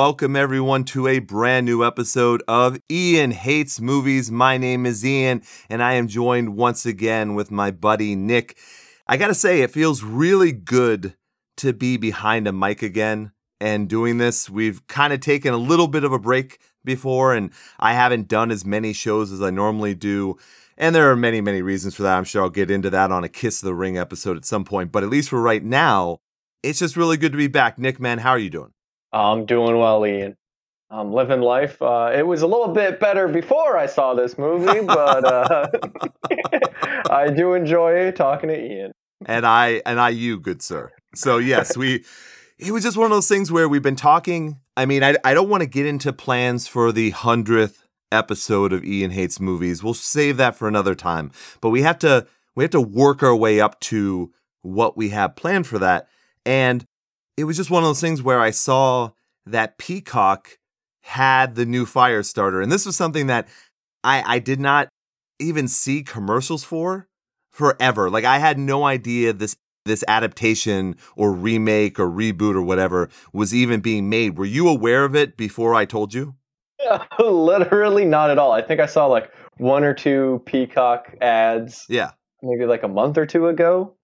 welcome everyone to a brand new episode of Ian Hates Movies. My name is Ian, and I am joined once again with my buddy Nick. I gotta say, it feels really good to be behind a mic again and doing this. We've kind of taken a little bit of a break before, and I haven't done as many shows as I normally do. And there are many, many reasons for that. I'm sure I'll get into that on a Kiss of the Ring episode at some point. But at least for right now, it's just really good to be back. Nick, man, how are you doing? I'm doing well, Ian. I'm living life. Uh, it was a little bit better before I saw this movie, but uh, I do enjoy talking to Ian. And I and I you, good sir. So yes, we it was just one of those things where we've been talking. I mean, I I don't want to get into plans for the hundredth episode of Ian Hates Movies. We'll save that for another time. But we have to we have to work our way up to what we have planned for that. And it was just one of those things where I saw that Peacock had the new Firestarter. And this was something that I, I did not even see commercials for forever. Like I had no idea this this adaptation or remake or reboot or whatever was even being made. Were you aware of it before I told you? Literally not at all. I think I saw like one or two Peacock ads. Yeah. Maybe like a month or two ago.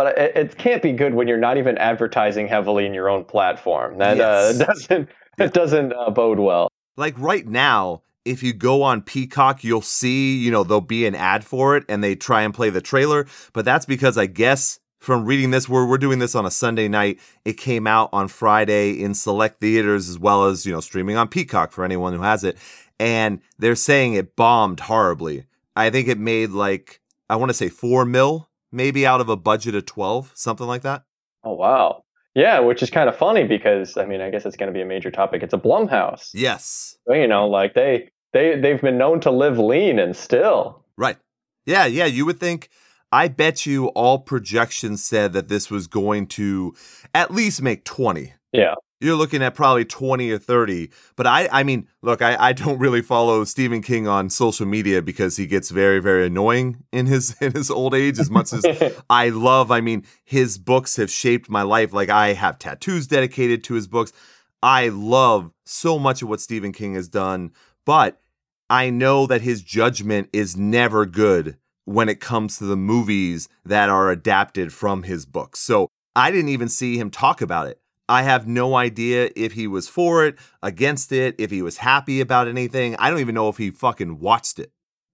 But it, it can't be good when you're not even advertising heavily in your own platform. That uh, doesn't it doesn't uh, bode well. Like right now, if you go on Peacock, you'll see, you know, there'll be an ad for it and they try and play the trailer. But that's because I guess from reading this, we're, we're doing this on a Sunday night. It came out on Friday in select theaters as well as, you know, streaming on Peacock for anyone who has it. And they're saying it bombed horribly. I think it made like, I want to say four mil, maybe out of a budget of 12, something like that. Oh wow. Yeah, which is kind of funny because I mean I guess it's going to be a major topic. It's a Blumhouse. Yes. So, you know, like they they they've been known to live lean and still. Right. Yeah, yeah. You would think, I bet you all projections said that this was going to at least make 20. Yeah. You're looking at probably 20 or 30. But I, I mean, look, I, I don't really follow Stephen King on social media because he gets very, very annoying in his in his old age. As much as I love, I mean, his books have shaped my life. Like I have tattoos dedicated to his books. I love so much of what Stephen King has done, but I know that his judgment is never good when it comes to the movies that are adapted from his books. So I didn't even see him talk about it. I have no idea if he was for it, against it, if he was happy about anything. I don't even know if he fucking watched it.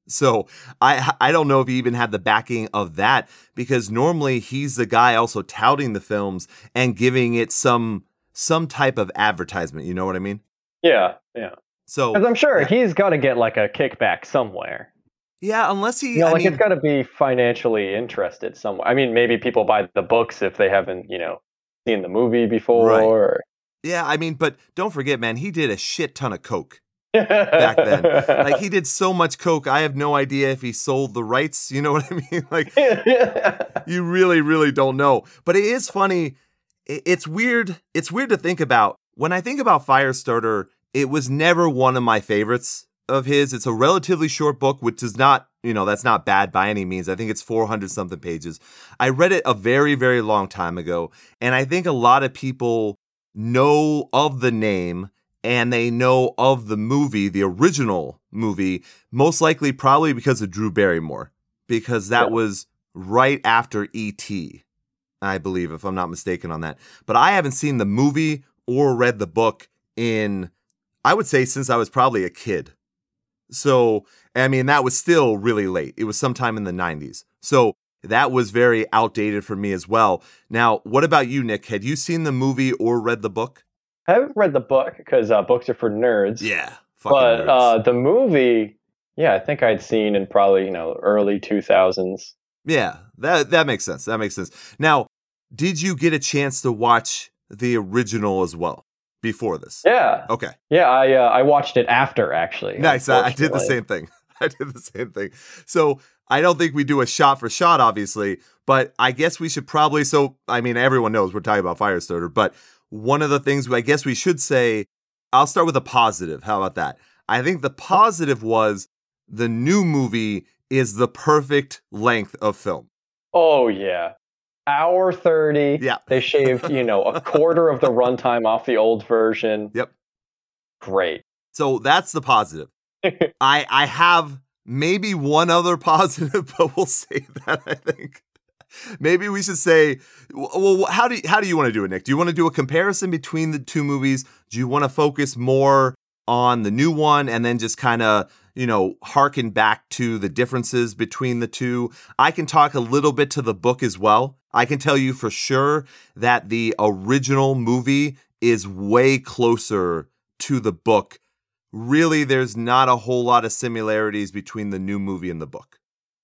So I I don't know if he even had the backing of that because normally he's the guy also touting the films and giving it some some type of advertisement. You know what I mean? Yeah, yeah. So Because I'm sure yeah. he's got to get like a kickback somewhere. yeah, unless he You know, I like mean, it's got to be financially interested somewhere. I mean, maybe people buy the books if they haven't, you know, seen the movie before. Right. Or... yeah, I mean, but don't forget, man, he did a shit ton of coke. back then. Like he did so much coke, I have no idea if he sold the rights. You know what I mean? Like you really, really don't know. But it is funny. It's weird. It's weird to think about. When I think about Firestarter, it was never one of my favorites of his. It's a relatively short book, which does not, you know, that's not bad by any means. I think it's 400 something pages. I read it a very, very long time ago. And I think a lot of people know of the name and they know of the movie, the original movie, most likely probably because of Drew Barrymore, because that Yeah. was right after E.T., I believe, if I'm not mistaken on that. But I haven't seen the movie or read the book in, I would say, since I was probably a kid. So, I mean, that was still really late. It was sometime in the 90s. So, that was very outdated for me as well. Now, what about you, Nick? Had you seen the movie or read the book? I haven't read the book because uh, books are for nerds. Yeah. Fucking but nerds. uh, the movie, yeah, I think I'd seen in probably you know early two thousands. Yeah, that that makes sense. That makes sense. Now, did you get a chance to watch the original as well before this? Yeah, Okay. yeah, I uh, I watched it after actually. Nice. I, I did the same thing. I did the same thing. So I don't think we do a shot for shot, obviously, but I guess we should probably. So I mean, everyone knows we're talking about Firestarter, but one of the things I guess we should say, I'll start with a positive. How about that? I think the positive was the new movie is the perfect length of film. Oh yeah, hour 30. Yeah. They shaved, you know, a quarter of the runtime off the old version. Yep. Great. So that's the positive. I I have maybe one other positive, but we'll save that. I think maybe we should say, well, how do you, how do you want to do it, Nick? Do you want to do a comparison between the two movies? Do you want to focus more on the new one and then just kind of you know harken back to the differences between the two? I can talk a little bit to the book as well. I can tell you for sure that the original movie is way closer to the book really there's not a whole lot of similarities between the new movie and the book.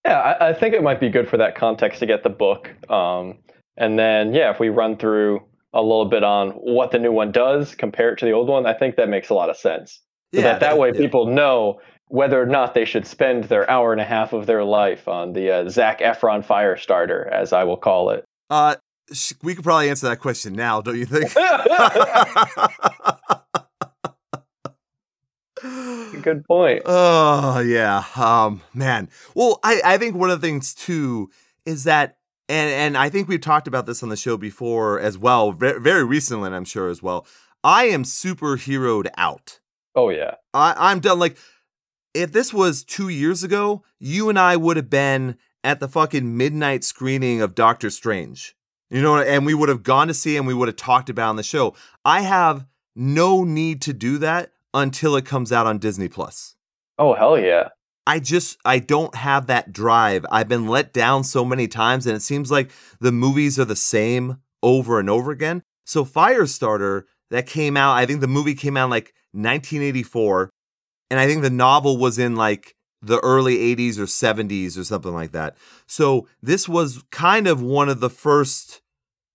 Yeah, I, I think it might be good for that context to get the book. Um, and then, yeah, if we run through a little bit on what the new one does, compare it to the old one, I think that makes a lot of sense. So Yeah, that, that way yeah. people know whether or not they should spend their hour and a half of their life on the uh, Zac Efron Firestarter, as I will call it. Uh, sh- we could probably answer that question now, don't you think? Good point. Oh yeah, um, man. Well, I I think one of the things too is that, and and I think we've talked about this on the show before as well, very, very recently, and I'm sure as well. I am superheroed out. Oh, yeah. I, I'm done. Like, if this was two years ago, you and I would have been at the fucking midnight screening of Doctor Strange. You know, and we would have gone to see and we would have talked about on the show. I have no need to do that until it comes out on Disney Plus. Oh, hell yeah. I just I don't have that drive. I've been let down so many times and it seems like the movies are the same over and over again. So Firestarter that came out, I think the movie came out in like 1984 and I think the novel was in like the early 80s or 70s or something like that. So this was kind of one of the first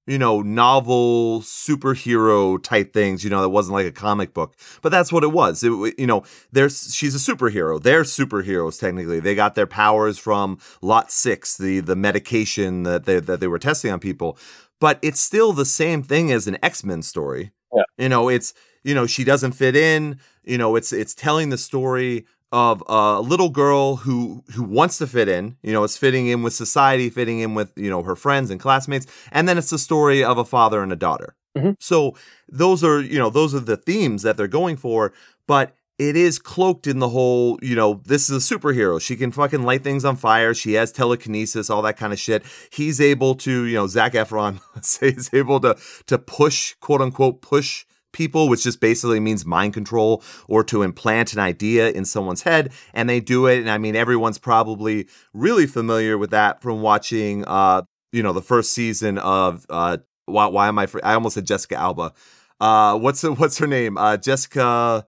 you know, novel superhero type things, you know, that wasn't like a comic book. But that's what it was. It, you know, there's she's a superhero. They're superheroes technically. They got their powers from Lot 6, the the medication that they that they were testing on people. But it's still the same thing as an X-Men story. Yeah. You know, it's you know, she doesn't fit in, you know, it's it's telling the story of a little girl who who wants to fit in, you know, it's fitting in with society, fitting in with, you know, her friends and classmates, and then it's the story of a father and a daughter. Mhm. So those are, you know, those are the themes that they're going for, but it is cloaked in the whole, you know, this is a superhero. She can fucking light things on fire. She has telekinesis, all that kind of shit. He's able to, you know, Zac Efron, say, is able to to push, quote unquote, push people, which just basically means mind control or to implant an idea in someone's head. And they do it. And I mean, everyone's probably really familiar with that from watching, uh, you know, the first season of, uh, why, why am I, fr- I almost said Jessica Alba. Uh, what's, her- what's her name? Uh, Jessica,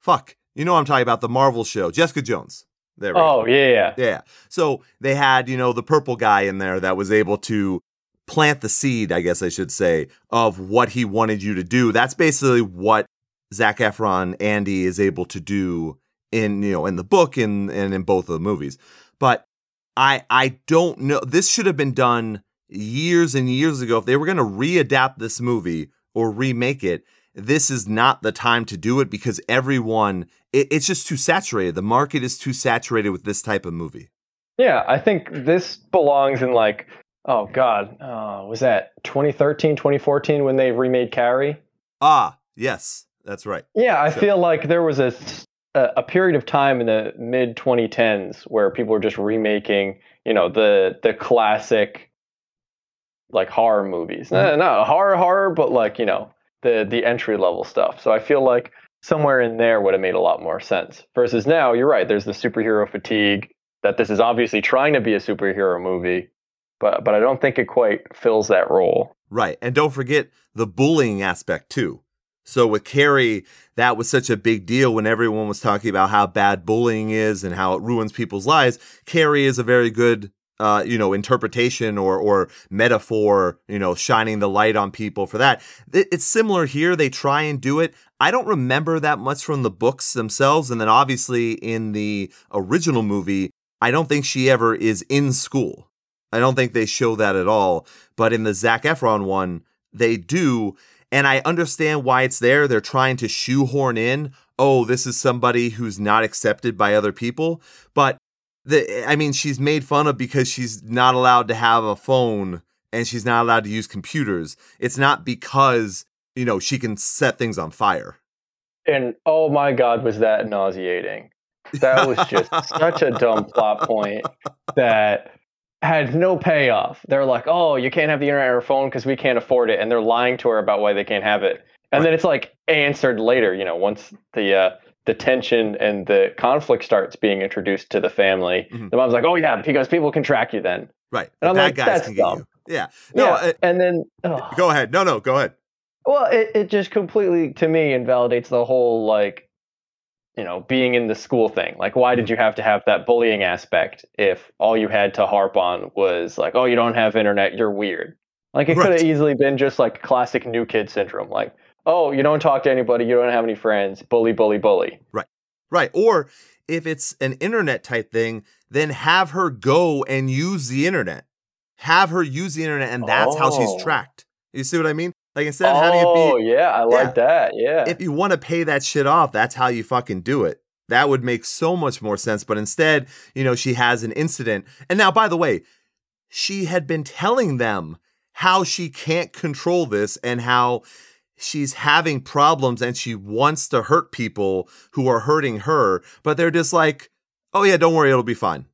fuck. You know what I'm talking about, the Marvel show, Jessica Jones. There we go. Oh, yeah, yeah. Yeah. So they had, you know, the purple guy in there that was able to plant the seed, I guess I should say, of what he wanted you to do. That's basically what Zac Efron, Andy is able to do in, you know, in the book and, and in both of the movies. But I I don't know. This should have been done years and years ago. If they were going to readapt this movie or remake it, this is not the time to do it because everyone, it, it's just too saturated. The market is too saturated with this type of movie. Yeah, I think this belongs in like, oh God, uh, was that 2013, 2014 when they remade Carrie? Ah, yes, that's right. Yeah, I Sure. feel like there was a a period of time in the mid 2010s where people were just remaking, you know, the the classic like horror movies. Mhm. Uh, not horror horror, but like, you know, the the entry level stuff. So I feel like somewhere in there would have made a lot more sense. Versus now, you're right, there's the superhero fatigue that this is obviously trying to be a superhero movie, but but I don't think it quite fills that role. Right. And don't forget the bullying aspect too. So with Carrie, that was such a big deal when everyone was talking about how bad bullying is and how it ruins people's lives. Carrie is a very good uh, you know, interpretation or or metaphor, you know, shining the light on people for that. It's similar here. They try and do it. I don't remember that much from the books themselves. And then obviously in the original movie, I don't think she ever is in school. I don't think they show that at all. But in the Zac Efron one, they do. And I understand why it's there. They're trying to shoehorn in, oh, this is somebody who's not accepted by other people. But the I mean, she's made fun of because she's not allowed to have a phone and she's not allowed to use computers, it's not because, you know, she can set things on fire. And oh my God, was that nauseating? That was just such a dumb plot point that had no payoff. They're like, oh, you can't have the internet or phone because we can't afford it. And they're lying to her about why they can't have it. And right. then it's like answered later, you know, once the uh, the tension and the conflict starts being introduced to the family. Mm-hmm. The mom's like, "Oh yeah, because people can track you then." Right. And I'm like, "That's dumb." Yeah. No. Yeah. Uh, and then ugh. go ahead. No, no, go ahead. Well, it it just completely to me invalidates the whole like, you know, being in the school thing. Like, why did mm-hmm. you have to have that bullying aspect if all you had to harp on was like, "Oh, you don't have internet, you're weird." Like, it right. could have easily been just like classic new kid syndrome. Like, oh, you don't talk to anybody, you don't have any friends, bully, bully, bully. Right. Right. Or if it's an internet type thing, then have her go and use the internet. Have her use the internet, and that's oh. how she's oh. tracked. You see what I mean? Like instead of oh, having it be, oh yeah, I like yeah, that. Yeah. If you want to pay that shit off, that's how you fucking do it. That would make so much more sense. But instead, you know, she has an incident. And now, by the way, she had been telling them how she can't control this and how she's having problems and she wants to hurt people who are hurting her, but they're just like, oh, yeah, don't worry, it'll be fine.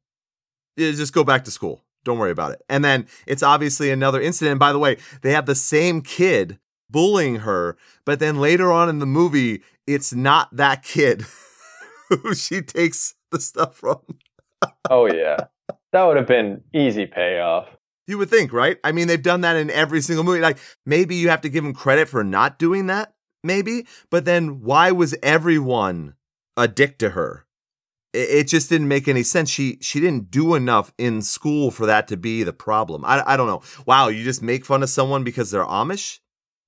just go back to school. Don't worry about it. And then it's obviously another incident. by the way, they have the same kid bullying her, but then later on in the movie, it's not that kid who she takes the stuff from. oh, yeah. That would have been easy payoff. You would think, right? I mean, they've done that in every single movie. Like, maybe you have to give them credit for not doing that, maybe. But then why was everyone a dick to her? It, it just didn't make any sense. She she didn't do enough in school for that to be the problem. I, I don't know. Wow, you just make fun of someone because they're Amish?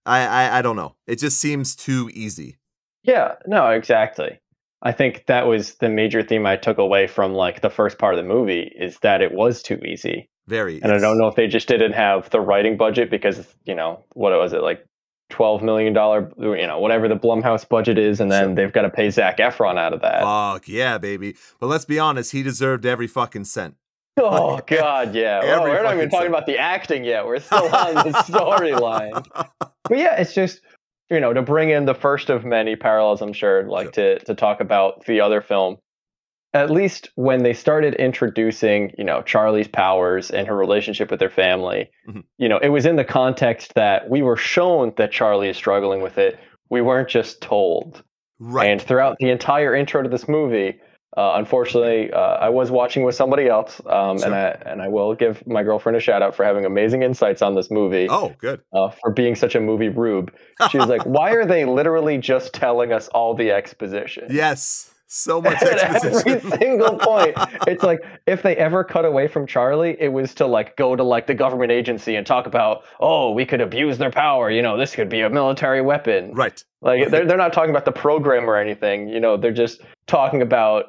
I, I I don't know. It just seems too easy. Yeah, no, exactly. I think that was the major theme I took away from like the first part of the movie is that it was too easy. Very. And I don't know if they just didn't have the writing budget because, you know, what was it, like $12 million, you know, whatever the Blumhouse budget is, and then they've got to pay Zac Efron out of that. Fuck yeah, baby. But let's be honest, he deserved every fucking cent. Oh God, yeah. Well, we're not even talking about the acting yet. We're still on the storyline. but yeah, it's just you know to bring in the first of many parallels. I'm sure, like sure. to to talk about the other film at least when they started introducing, you know, Charlie's powers and her relationship with her family, mm-hmm. you know, it was in the context that we were shown that Charlie is struggling with it. We weren't just told. Right. And throughout the entire intro to this movie, uh, unfortunately, uh, I was watching with somebody else, um, sure. and I and I will give my girlfriend a shout out for having amazing insights on this movie. Oh, good. Uh, for being such a movie rube. She was like, "Why are they literally just telling us all the exposition?" Yes so much exposition. every single point. It's like if they ever cut away from Charlie, it was to like go to like the government agency and talk about, oh, we could abuse their power. You know, this could be a military weapon. Right. Like right. they're they're not talking about the program or anything. You know, they're just talking about,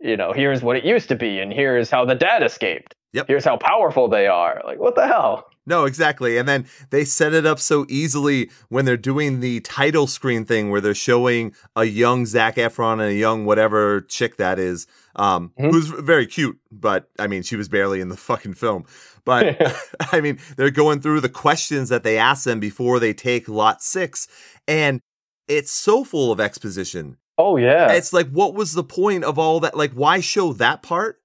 you know, here's what it used to be, and here's how the dad escaped. Yep. Here's how powerful they are. Like, what the hell? No, exactly. And then they set it up so easily when they're doing the title screen thing where they're showing a young Zac Efron and a young whatever chick that is, um, mm-hmm. who's very cute, but I mean, she was barely in the fucking film. But I mean, they're going through the questions that they ask them before they take lot six, and it's so full of exposition. Oh, yeah. It's like, what was the point of all that? Like, why show that part?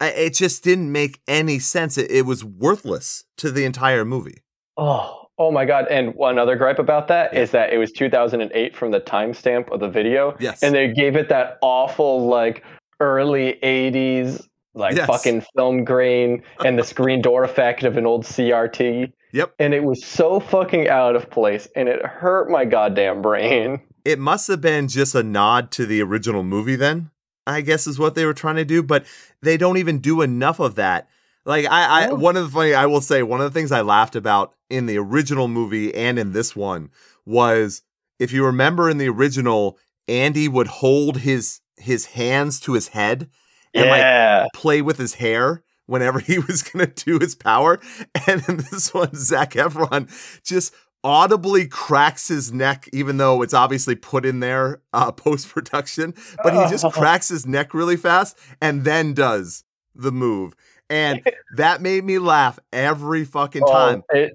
It just didn't make any sense. It, it, was worthless to the entire movie. Oh, oh my god! And one other gripe about that yeah. is that it was 2008 from the timestamp of the video. Yes, and they gave it that awful like early 80s like yes. fucking film grain and the screen door effect of an old CRT. Yep. And it was so fucking out of place, and it hurt my goddamn brain. It must have been just a nod to the original movie then. I guess is what they were trying to do, but they don't even do enough of that. Like I, I oh. one of the funny I will say one of the things I laughed about in the original movie and in this one was if you remember in the original, Andy would hold his his hands to his head and yeah. like play with his hair whenever he was gonna do his power. And in this one, Zac Efron just audibly cracks his neck, even though it's obviously put in there uh, post production. But he just cracks his neck really fast and then does the move. And that made me laugh every fucking Oh, time. it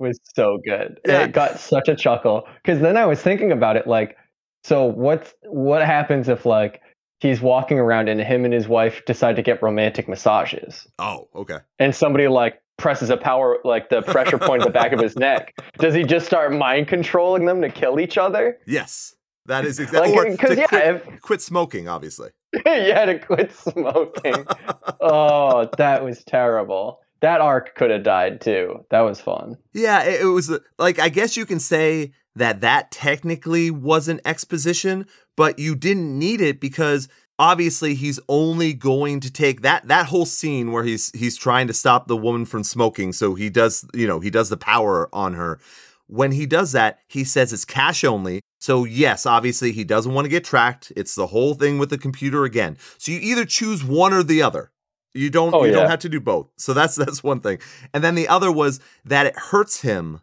was so good. Yeah. It got such a chuckle because then I was thinking about it like, so what's what happens if like he's walking around and him and his wife decide to get romantic massages Oh, okay. and somebody like presses a power like the pressure point at the back of his neck? Does he just start mind controlling them to kill each other? Yes. That is exactly Like, or to yeah, quit, if, quit smoking, obviously. yeah, to quit smoking. oh, that was terrible. That arc could have died too. That was fun. Yeah, it, it was uh, like I guess you can say that that technically wasn't exposition, but you didn't need it because obviously he's only going to take that that whole scene where he's he's trying to stop the woman from smoking, so he does, you know, he does the power on her. When he does that, he says it's cash only. So yes, obviously he doesn't want to get tracked. It's the whole thing with the computer again. So you either choose one or the other. You don't Oh, you don't have to do both. So that's that's one thing. And then the other was that it hurts him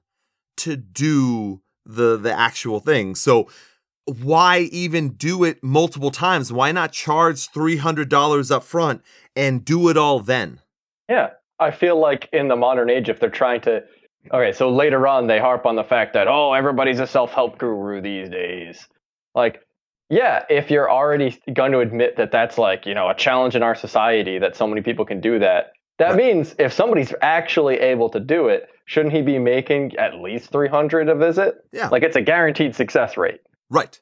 to do the the actual thing. So why even do it multiple times? Why not charge $300 up front and do it all then? Yeah, I feel like in the modern age, if they're trying to, okay, so later on they harp on the fact that oh, everybody's a self-help guru these days. Like, yeah, if you're already going to admit that that's like you know a challenge in our society that so many people can do that, that Right. means if somebody's actually able to do it, shouldn't he be making at least three hundred a visit? Yeah. Like it's a guaranteed success rate. Right.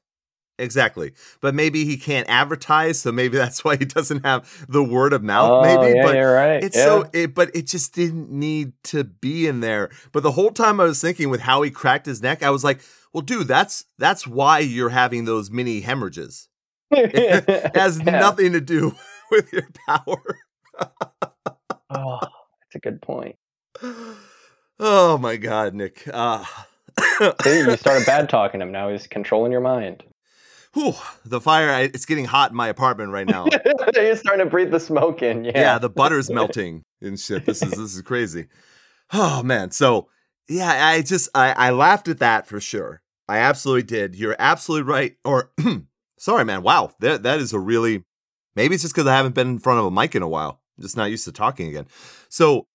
Exactly. But maybe he can't advertise, so maybe that's why he doesn't have the word of mouth oh, maybe, yeah, but you're right. It's yeah. so it, but it just didn't need to be in there. But the whole time I was thinking with how he cracked his neck, I was like, well, dude, that's that's why you're having those mini hemorrhages. It has Yeah. nothing to do with your power. Oh, that's a good point. oh my god, Nick. Uh See, you started bad talking him. Now he's controlling your mind. whew, the fire I- it's getting hot in my apartment right now. he's starting to breathe the smoke in. Yeah. yeah. the butter's melting and shit. This is this is crazy. Oh man. So yeah, I just I, I laughed at that for sure. I absolutely did. You're absolutely right. Or sorry, man. Wow. That that is a really maybe it's just because I haven't been in front of a mic in a while. I'm just not used to talking again. So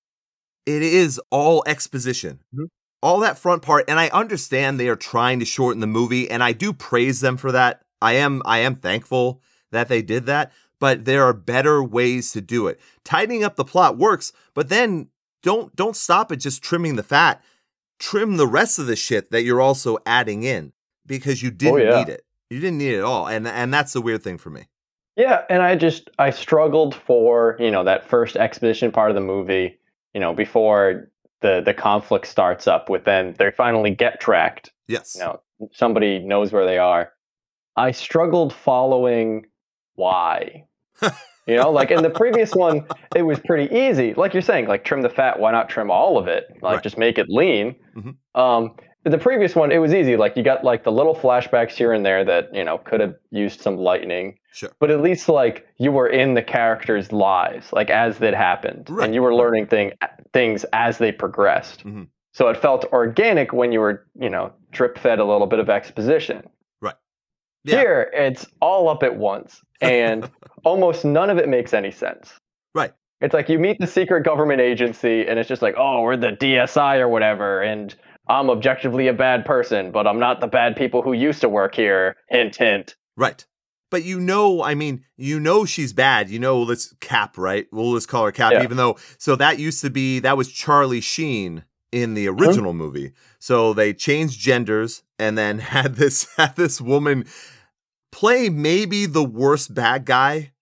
it is all exposition. Mhm. All that front part, and I understand they are trying to shorten the movie, and I do praise them for that. I am I am thankful that they did that, but there are better ways to do it. Tightening up the plot works, but then don't don't stop at just trimming the fat. Trim the rest of the shit that you're also adding in because you oh, didn't yeah. need it. You didn't need it at all, and and that's the weird thing for me. Yeah, and I just I struggled for you know that first exposition part of the movie. You know, before the the conflict starts up with then they finally get tracked. Yes. You know, somebody knows where they are. I struggled following why. you know, like in the previous one, it was pretty easy. Like you're saying, like trim the fat. Why not trim all of it? Like Right. just make it lean. Mhm. Um, the previous one, it was easy. Like you got like the little flashbacks here and there that you know could have used some lightning Sure. but at least like you were in the characters' lives, like as it happened, Right, and you were learning thing things as they progressed. Mhm. So it felt organic when you were, you know, drip fed a little bit of exposition. Right. Yeah. Here, it's all up at once, and almost none of it makes any sense. Right. It's like you meet the secret government agency, and it's just like, oh, we're the DSI or whatever, and I'm objectively a bad person, but I'm not the bad people who used to work here. Hint, hint. Right. But you know, I mean, you know she's bad. You know, let's Cap, right? We'll just call her Cap, Yeah. even though so that used to be that was Charlie Sheen in the mm-hmm. original movie. So they changed genders and then had this had this woman play maybe the worst bad guy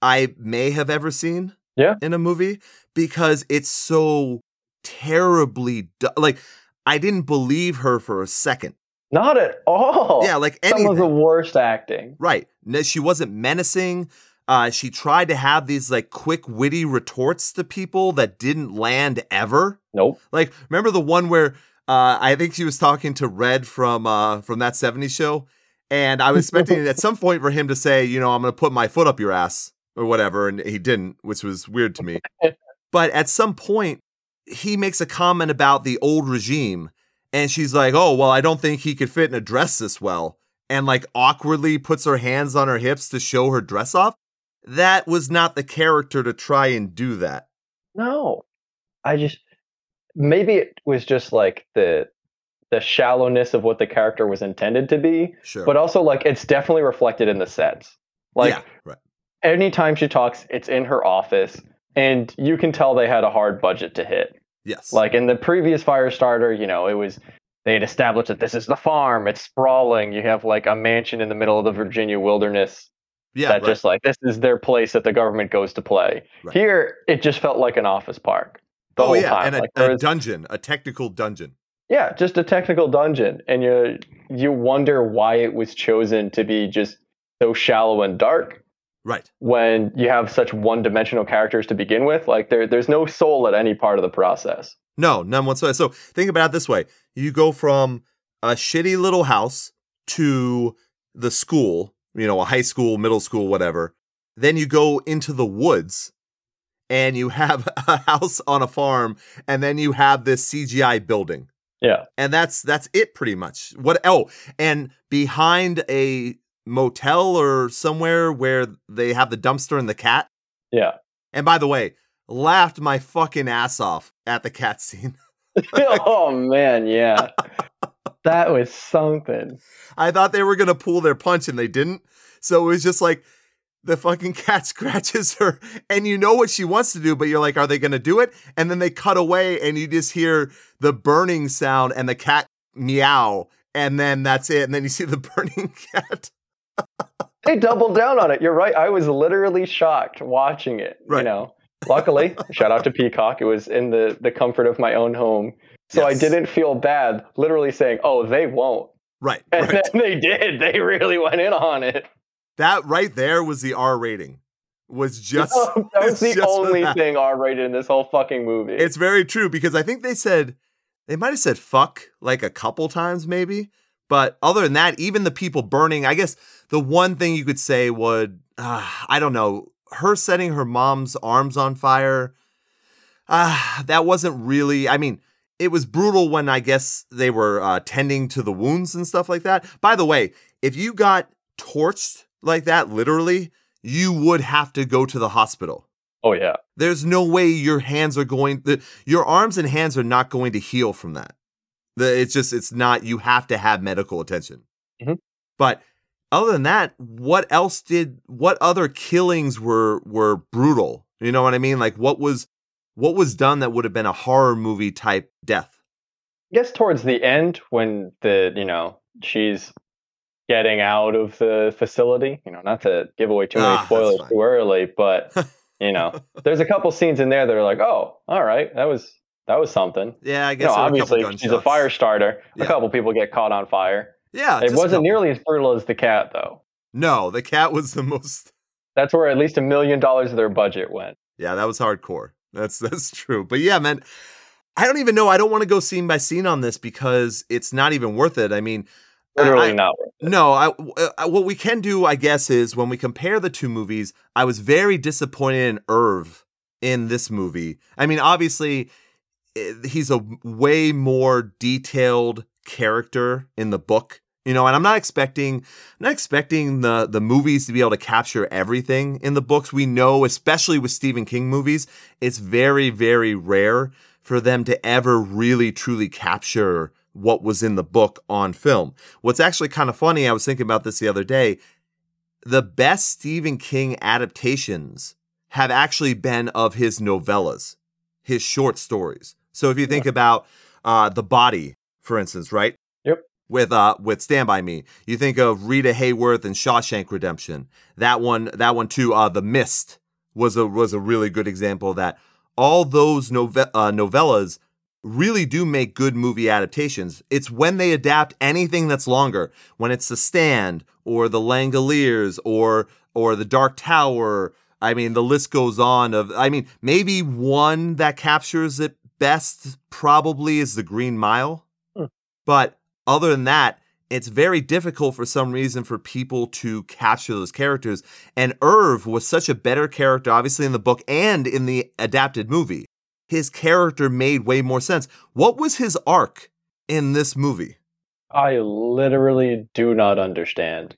I may have ever seen Yeah. in a movie because it's so terribly du- like I didn't believe her for a second. Not at all. Yeah, like Some anything. of the worst acting. Right. No, she wasn't menacing. Uh, she tried to have these like quick, witty retorts to people that didn't land ever. Nope. Like, remember the one where uh, I think she was talking to Red from uh, from that '70s show, and I was expecting at some point for him to say, you know, I'm going to put my foot up your ass or whatever, and he didn't, which was weird to me. but at some point, he makes a comment about the old regime, and she's like, "Oh, well, I don't think he could fit in a dress this well." And like awkwardly puts her hands on her hips to show her dress off. that was not the character to try and do that. No, I just maybe it was just like the the shallowness of what the character was intended to be, Sure. but also like it's definitely reflected in the sets. Like yeah, right. anytime she talks, it's in her office, and you can tell they had a hard budget to hit. Yes. Like in the previous Firestarter, you know, it was they had established that this is the farm. It's sprawling. You have like a mansion in the middle of the Virginia wilderness yeah, that right. just like this is their place that the government goes to play. Right. Here, it just felt like an office park the oh whole yeah, time. and a, like, a was- dungeon, a technical dungeon. yeah, just a technical dungeon, and you you wonder why it was chosen to be just so shallow and dark Right. when you have such one-dimensional characters to begin with. Like there, there's no soul at any part of the process. No, none whatsoever. So think about it this way: you go from a shitty little house to the school, you know, a high school, middle school, whatever. Then you go into the woods, and you have a house on a farm, and then you have this CGI building. Yeah, and that's that's it pretty much what oh and behind a motel or somewhere where they have the dumpster and the cat yeah. and by the way laughed my fucking ass off at the cat scene oh man, yeah. That was something. i thought they were gonna pull their punch and they didn't so it was just like the fucking cat scratches her and you know what she wants to do but you're like are they gonna do it and then they cut away and you just hear the burning sound and the cat meow and then that's it and then you see the burning cat They doubled down on it. You're right. I was literally shocked watching it. You know. Luckily, shout out to Peacock. It was in the the comfort of my own home. So I didn't feel bad literally saying, "Oh, they won't." right And right then they did. They really went in on it. That right there was the R rating. Was just that was the only thing R-rated in this whole fucking movie. It's very true because I think they said they might have said fuck like a couple times maybe, but other than that, even the people burning, I guess the one thing you could say would uh, I don't know, her setting her mom's arms on fire. Uh, that wasn't really. I mean, it was brutal when I guess they were uh, tending to the wounds and stuff like that. By the way, if you got torched like that, literally, you would have to go to the hospital. oh yeah. There's no way your hands are going. The, your arms and hands are not going to heal from that. The, it's just it's not. You have to have medical attention. Mhm. But other than that, what else did? What other killings were were brutal? You know what I mean? Like what was what was done that would have been a horror movie type death? I guess towards the end when the you know she's getting out of the facility you know not to give away too Ah, many that's spoilers too early but you know there's a couple scenes in there that are like oh all right that was that was something Yeah, I you guess know were a obviously gunshots. she's a fire starter Yeah. a couple people get caught on fire Yeah, it wasn't nearly as brutal as the cat though No, the cat was the most. that's where at least a million dollars of their budget went Yeah, that was hardcore. That's that's true. But yeah, man, I don't even know. I don't want to go scene by scene on this because it's not even worth it. I mean, literally I- not no. I, uh, what we can do, I guess, is when we compare the two movies, I was very disappointed in Irv in this movie. I mean, obviously, Eh, he's a way more detailed character in the book. You know, and I'm not expecting I'm not expecting the the movies to be able to capture everything in the books. We know, especially with Stephen King movies, it's very, very rare for them to ever really truly capture what was in the book on film. What's actually kind of funny, I was thinking about this the other day. The best Stephen King adaptations have actually been of his novellas, his short stories. So if you think about uh, The Body, for instance, right? Yep. With uh with Stand By Me. You think of Rita Hayworth and Shawshank Redemption. That one that one too, uh The Mist was a was a really good example of that. All those nove- uh, novellas really do make good movie adaptations. It's when they adapt anything that's longer, when it's The Stand or The Langoliers or or The Dark Tower. I mean, the list goes on of I mean, maybe one that captures it best probably is The Green Mile. Hmm. But other than that, it's very difficult for some reason for people to capture those characters. And Irv was such a better character, obviously, in the book and in the adapted movie. His character made way more sense. What was his arc in this movie? I literally do not understand.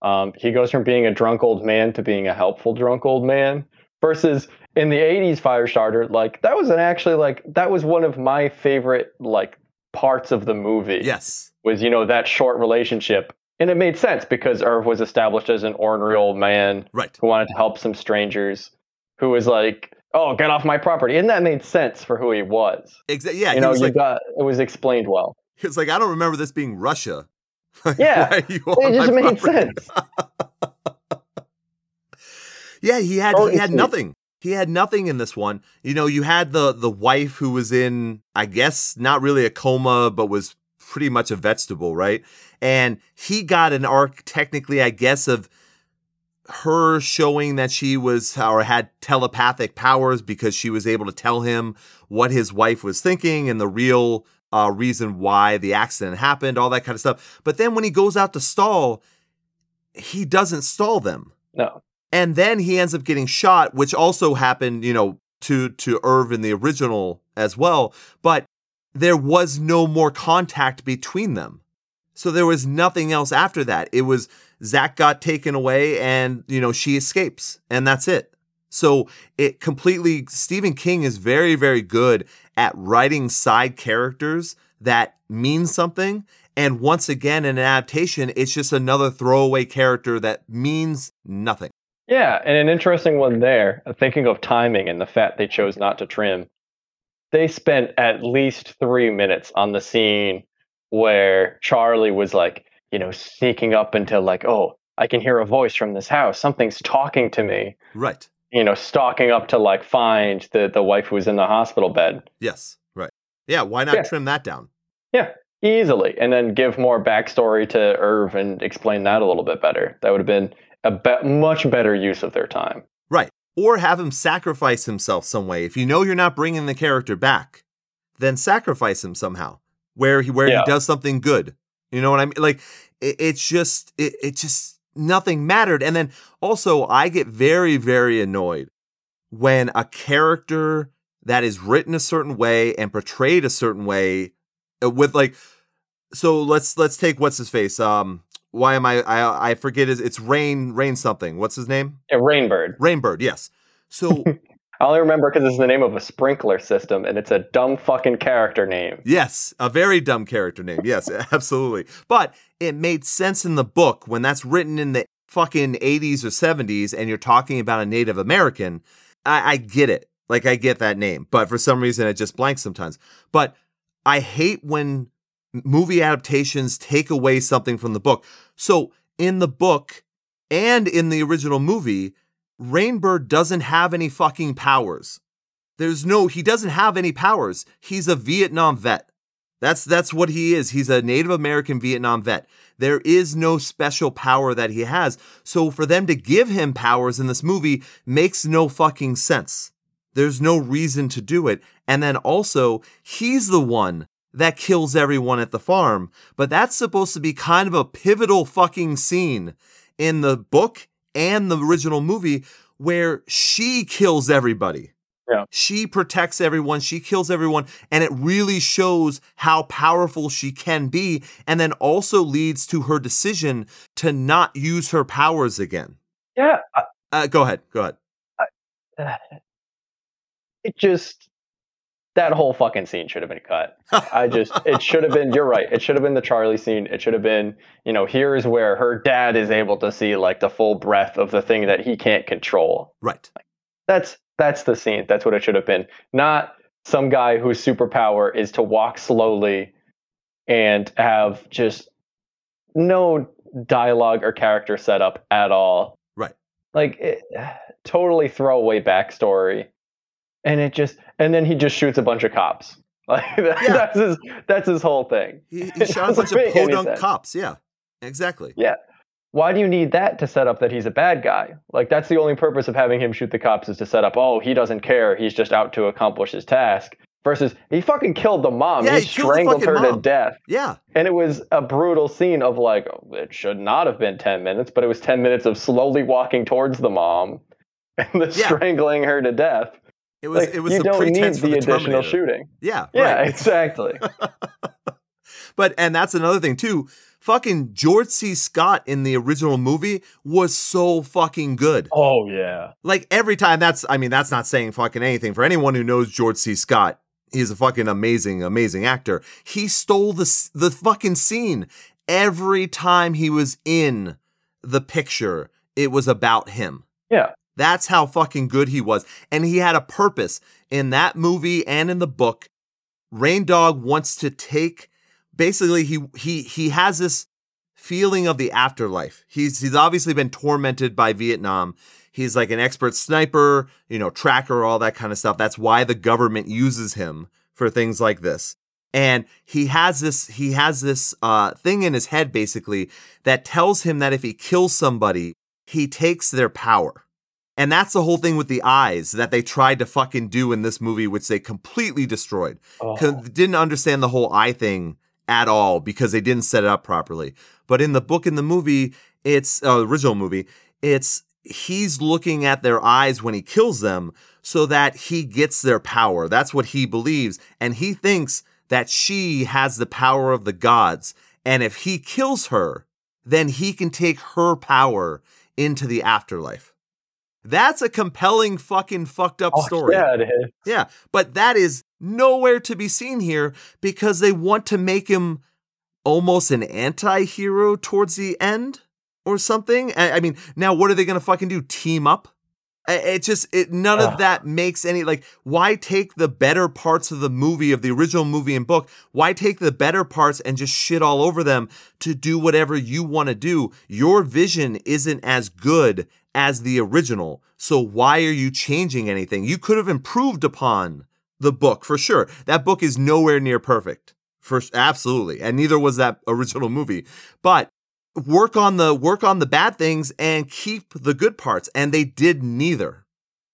Um, he goes from being a drunk old man to being a helpful drunk old man. Versus in the '80s Firestarter, like that was an actually like that was one of my favorite like parts of the movie. Yes. Was you know that short relationship, and it made sense because Irv was established as an ornery old man Right. who wanted to help some strangers, who was like, "Oh, get off my property," and that made sense for who he was. Exactly. Yeah. you know, you like, got it was explained well. It's like, I don't remember this being Russia. Yeah, Why are you on It just made property? sense. Yeah, he had Short he had nothing. He had nothing in this one. You know, you had the the wife who was in, I guess, not really a coma, but was pretty much a vegetable, right? And he got an arc, technically, I guess, of her showing that she was or had telepathic powers because she was able to tell him what his wife was thinking and the real uh, reason why the accident happened, all that kind of stuff. But then when he goes out to stall, he doesn't stall them No, and then he ends up getting shot, which also happened, you know, to to Irv in the original as well. But there was no more contact between them, so there was nothing else after that. It was Zac got taken away, and you know she escapes, and that's it. So it completely Stephen King is very very good at writing side characters that mean something. And once again, in an adaptation, it's just another throwaway character that means nothing. Yeah, and an interesting one there. uh, Thinking of timing and the fat they chose not to trim, they spent at least three minutes on the scene where Charlie was like, you know, sneaking up until like, oh, I can hear a voice from this house. Something's talking to me. Right. You know, stalking up to like find the the wife who was in the hospital bed Yes. Right. Yeah. Why not Yeah. trim that down? Yeah. Easily, and then give more backstory to Irv and explain that a little bit better. That would have been a be- much better use of their time. Right. Or have him sacrifice himself some way. If you know you're not bringing the character back, then sacrifice him somehow where he where Yeah. he does something good. You know what I mean? Like it, it's just it, it just nothing mattered. And then also I get very very annoyed when a character that is written a certain way and portrayed a certain way uh, with like so let's let's take what's his face um why am I I I forget his it's Rain Rain something. What's his name? Yeah, Rainbird. Rainbird, yes. So I only remember because it's the name of a sprinkler system, and it's a dumb fucking character name. yes, a very dumb character name. Yes, absolutely. But it made sense in the book when that's written in the fucking 80s or 70s and you're talking about a Native American. I, I get it. Like I get that name, but for some reason it just blanks sometimes. But I hate when movie adaptations take away something from the book. So in the book and in the original movie, Rainbird doesn't have any fucking powers. There's no he doesn't have any powers. He's a Vietnam vet. That's that's what he is. He's a Native American Vietnam vet. There is no special power that he has. So for them to give him powers in this movie makes no fucking sense. There's no reason to do it. And then also, he's the one that kills everyone at the farm. But that's supposed to be kind of a pivotal fucking scene in the book and the original movie where she kills everybody. Yeah. She protects everyone, she kills everyone, and it really shows how powerful she can be, and then also leads to her decision to not use her powers again. Yeah, Uh, go ahead, go ahead. it just that whole fucking scene should have been cut. I just it should have been. You're right. It should have been the Charlie scene. It should have been. You know, here's where her dad is able to see like the full breadth of the thing that he can't control. right. That's that's the scene. That's what it should have been. Not some guy whose superpower is to walk slowly and have just no dialogue or character setup at all. Right. Like it, totally throwaway backstory. And it just and then he just shoots a bunch of cops. Like that, Yeah. that's his that's his whole thing. He, he shot a bunch of podunk cops. Yeah, exactly. Yeah. Why do you need that to set up that he's a bad guy? Like that's the only purpose of having him shoot the cops is to set up, oh, he doesn't care, he's just out to accomplish his task. Versus he fucking killed the mom. Yeah, he, he strangled her to death. Yeah, And it was a brutal scene of like oh, it should not have been 10 minutes, but it was 10 minutes of slowly walking towards the mom and the Yeah. strangling her to death. It was. Like, it was you the don't need for the, the additional shooting. Yeah, Yeah, right. exactly. But and that's another thing too. fucking George C. Scott in the original movie was so fucking good. Oh yeah. Like every time that's I mean that's not saying fucking anything for anyone who knows George C. Scott. He's a fucking amazing amazing actor. He stole the the fucking scene every time he was in the picture. It was about him. Yeah. That's how fucking good he was. And he had a purpose in that movie and in the book. Rain Dog wants to take basically he he he has this feeling of the afterlife. He's he's obviously been tormented by Vietnam. He's like an expert sniper, you know, tracker, all that kind of stuff. That's why the government uses him for things like this. And he has this he has this uh, thing in his head basically that tells him that if he kills somebody, he takes their power. And that's the whole thing with the eyes that they tried to fucking do in this movie, which they completely destroyed. Oh. didn't understand the whole eye thing at all because they didn't set it up properly. But in the book, in the movie, it's uh, original movie, it's he's looking at their eyes when he kills them so that he gets their power. That's what he believes. And he thinks that she has the power of the gods. And if he kills her, then he can take her power into the afterlife. That's a compelling fucking fucked up Oh, story. Yeah, it is. Yeah, but that is nowhere to be seen here because they want to make him almost an anti-hero towards the end or something. I, I mean, now what are they going to fucking do? Team up? It just it none of that makes any like why take the better parts of the movie of the original movie and book why take the better parts and just shit all over them to do whatever you want to do your vision isn't as good as the original so why are you changing anything you could have improved upon the book for sure that book is nowhere near perfect for absolutely and neither was that original movie but work on the work on the bad things and keep the good parts and they did neither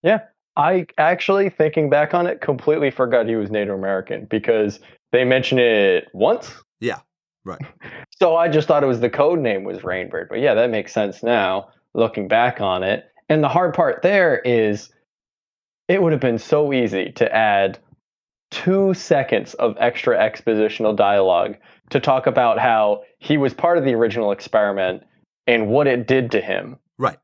Yeah. I actually, thinking back on it, completely forgot he was Native American because they mention it once. Yeah, right. So I just thought it was the code name was Rainbird. But yeah, that makes sense now, looking back on it. And the hard part there is it would have been so easy to add two seconds of extra expositional dialogue to talk about how he was part of the original experiment and what it did to him. Right.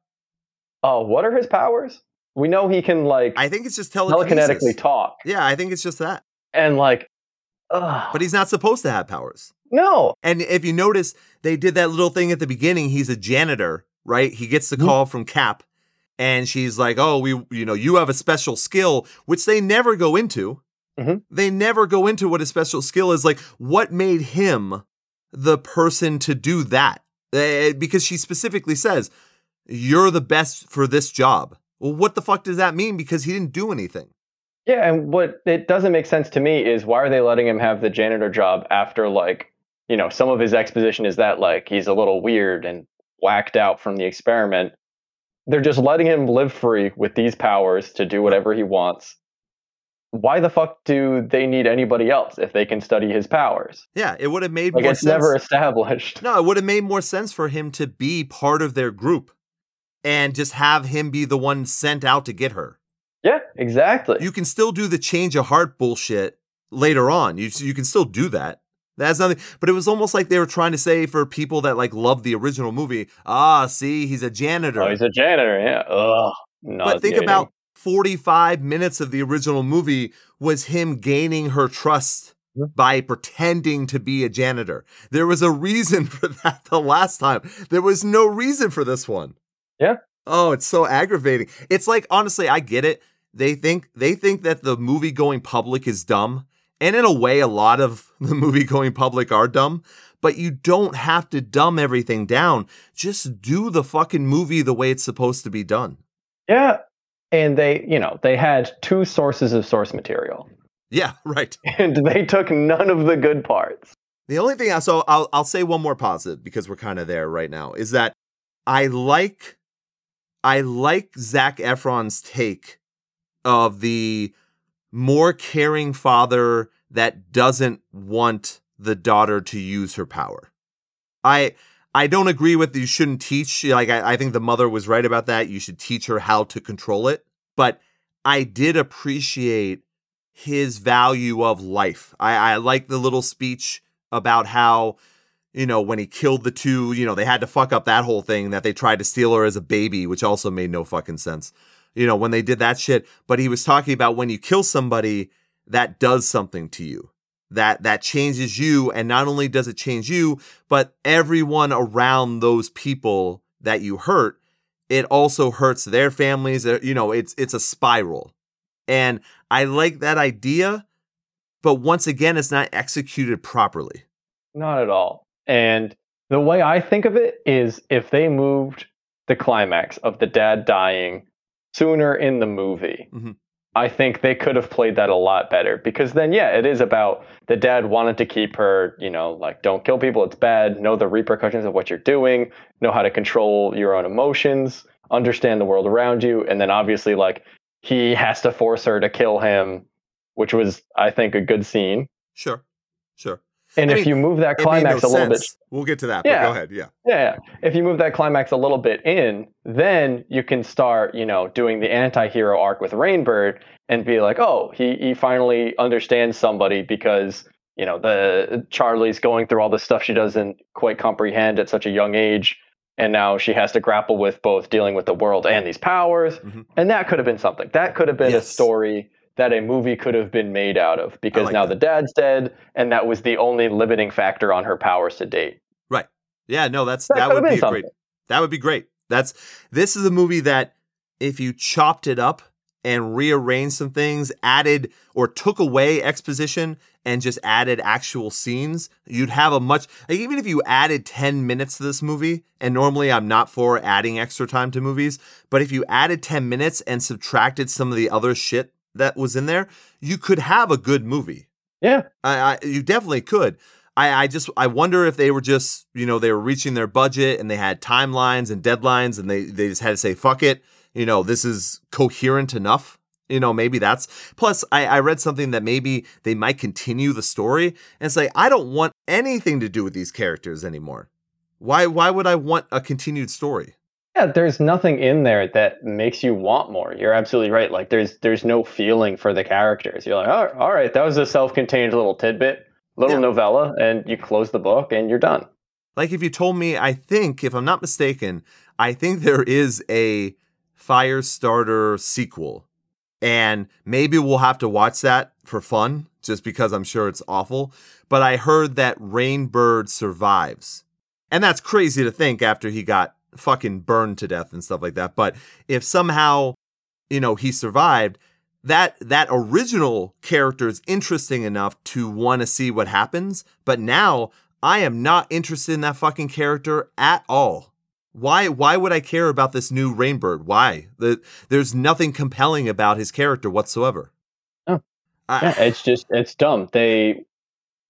Oh, what are his powers? We know he can like I think it's just telekinetically talk. Yeah, I think it's just that. And like ugh, But he's not supposed to have powers. no. And if you notice, they did that little thing at the beginning. He's a janitor, right? He gets the Mhm. call from Cap, and she's like, "Oh, we, you know, you have a special skill," which they never go into. Mhm. They never go into what his special skill is. Like, what made him the person to do that? Eh, because she specifically says, "You're the best for this job." Well, what the fuck does that mean? Because he didn't do anything. Yeah, and what it doesn't make sense to me is why are they letting him have the janitor job after like, you know, some of his exposition is that like he's a little weird and whacked out from the experiment. They're just letting him live free with these powers to do whatever he wants. Why the fuck do they need anybody else if they can study his powers? Yeah, it would have made Like more it's sense. never established. No, it would have made more sense for him to be part of their group and just have him be the one sent out to get her. Yeah, exactly. You can still do the change of heart bullshit later on. You you can still do that. That's nothing. But it was almost like they were trying to say for people that like love the original movie, ah, see, he's a janitor. oh, he's a janitor. Yeah. Ugh. but think about 45 minutes of the original movie was him gaining her trust Mhm. by pretending to be a janitor. There was a reason for that the last time. There was no reason for this one. Yeah. Oh, it's so aggravating. It's like honestly, I get it. They think they think that the movie going public is dumb. And in a way, a lot of the movie going public are dumb, but you don't have to dumb everything down. Just do the fucking movie the way it's supposed to be done. Yeah. And they, you know, they had two sources of source material. Yeah, right. and they took none of the good parts. The only thing, I so I'll I'll say one more positive because we're kind of there right now is that I like, I like Zac Efron's take of the more caring father that doesn't want the daughter to use her power. I I don't agree with you shouldn't teach. Like I, I think the mother was right about that. You should teach her how to control it. But I did appreciate his value of life. I, I like the little speech about how you know, when he killed the two, you know, they had to fuck up that whole thing that they tried to steal her as a baby, which also made no fucking sense. You know, when they did that shit. But he was talking about when you kill somebody, that does something to you. That that changes you. And not only does it change you, but everyone around those people that you hurt, it also hurts their families. Uh, you know, it's it's a spiral. And I like that idea, but once again, it's not executed properly. Not at all. And the way I think of it is if they moved the climax of the dad dying sooner in the movie, mm-hmm. I think they could have played that a lot better because then, yeah, it is about the dad wanted to keep her, you know, like, don't kill people, it's bad, know the repercussions of what you're doing, know how to control your own emotions, understand the world around you. And then obviously, like, he has to force her to kill him, which was, I think, a good scene. Sure, sure. And I if mean, you move that climax no a little sense. bit, we'll get to that. Yeah, go ahead. Yeah. yeah, If you move that climax a little bit in, then you can start, you know, doing the anti-hero arc with Rainbird and be like, oh, he he finally understands somebody because you know the Charlie's going through all the stuff she doesn't quite comprehend at such a young age, and now she has to grapple with both dealing with the world and these powers, mm-hmm. and that could have been something. That could have been yes. a story that a movie could have been made out of because like now that. the dad's dead and that was the only limiting factor on her powers to date. Right. Yeah, no, that's that, that would be great. That would be great. That's this is a movie that if you chopped it up and rearranged some things, added or took away exposition and just added actual scenes, you'd have a much like even if you added 10 minutes to this movie, and normally I'm not for adding extra time to movies, but if you added 10 minutes and subtracted some of the other shit that was in there, you could have a good movie. Yeah, I, I you definitely could. I, I just I wonder if they were just you know they were reaching their budget and they had timelines and deadlines and they they just had to say fuck it you know this is coherent enough you know maybe that's plus I, I read something that maybe they might continue the story and say I don't want anything to do with these characters anymore. Why why would I want a continued story? Yeah, there's nothing in there that makes you want more. You're absolutely right. Like there's there's no feeling for the characters. You're like, oh, all right, that was a self-contained little tidbit, little yeah. novella, and you close the book and you're done. Like if you told me, I think, if I'm not mistaken, I think there is a Firestarter sequel. And maybe we'll have to watch that for fun, just because I'm sure it's awful. But I heard that Rainbird survives. And that's crazy to think after he got fucking burned to death and stuff like that. But if somehow, you know, he survived, that that original character is interesting enough to want to see what happens. But now I am not interested in that fucking character at all. Why why would I care about this new Rainbird? Why? The, there's nothing compelling about his character whatsoever. Oh. I, yeah, it's just it's dumb. They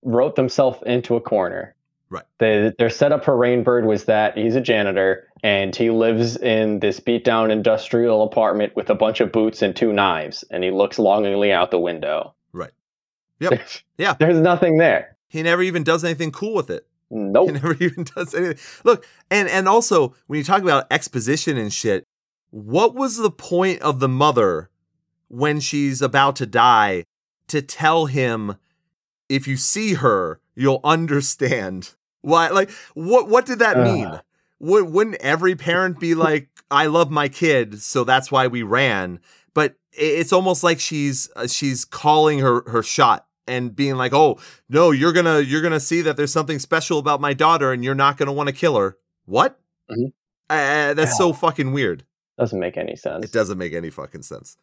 wrote themselves into a corner. Right. They, their setup for Rainbird was that he's a janitor and he lives in this beat down industrial apartment with a bunch of boots and two knives, and he looks longingly out the window. Right. Yep. There's, yeah. There's nothing there. He never even does anything cool with it. Nope. He never even does anything. Look, and and also when you talk about exposition and shit, what was the point of the mother when she's about to die to tell him if you see her, you'll understand why? Like, what? What did that mean? Uh. Would, wouldn't every parent be like, "I love my kid, so that's why we ran"? But it's almost like she's uh, she's calling her her shot and being like, "Oh no, you're gonna you're gonna see that there's something special about my daughter, and you're not gonna want to kill her." What? Mm-hmm. Uh, that's yeah. so fucking weird. Doesn't make any sense. It doesn't make any fucking sense.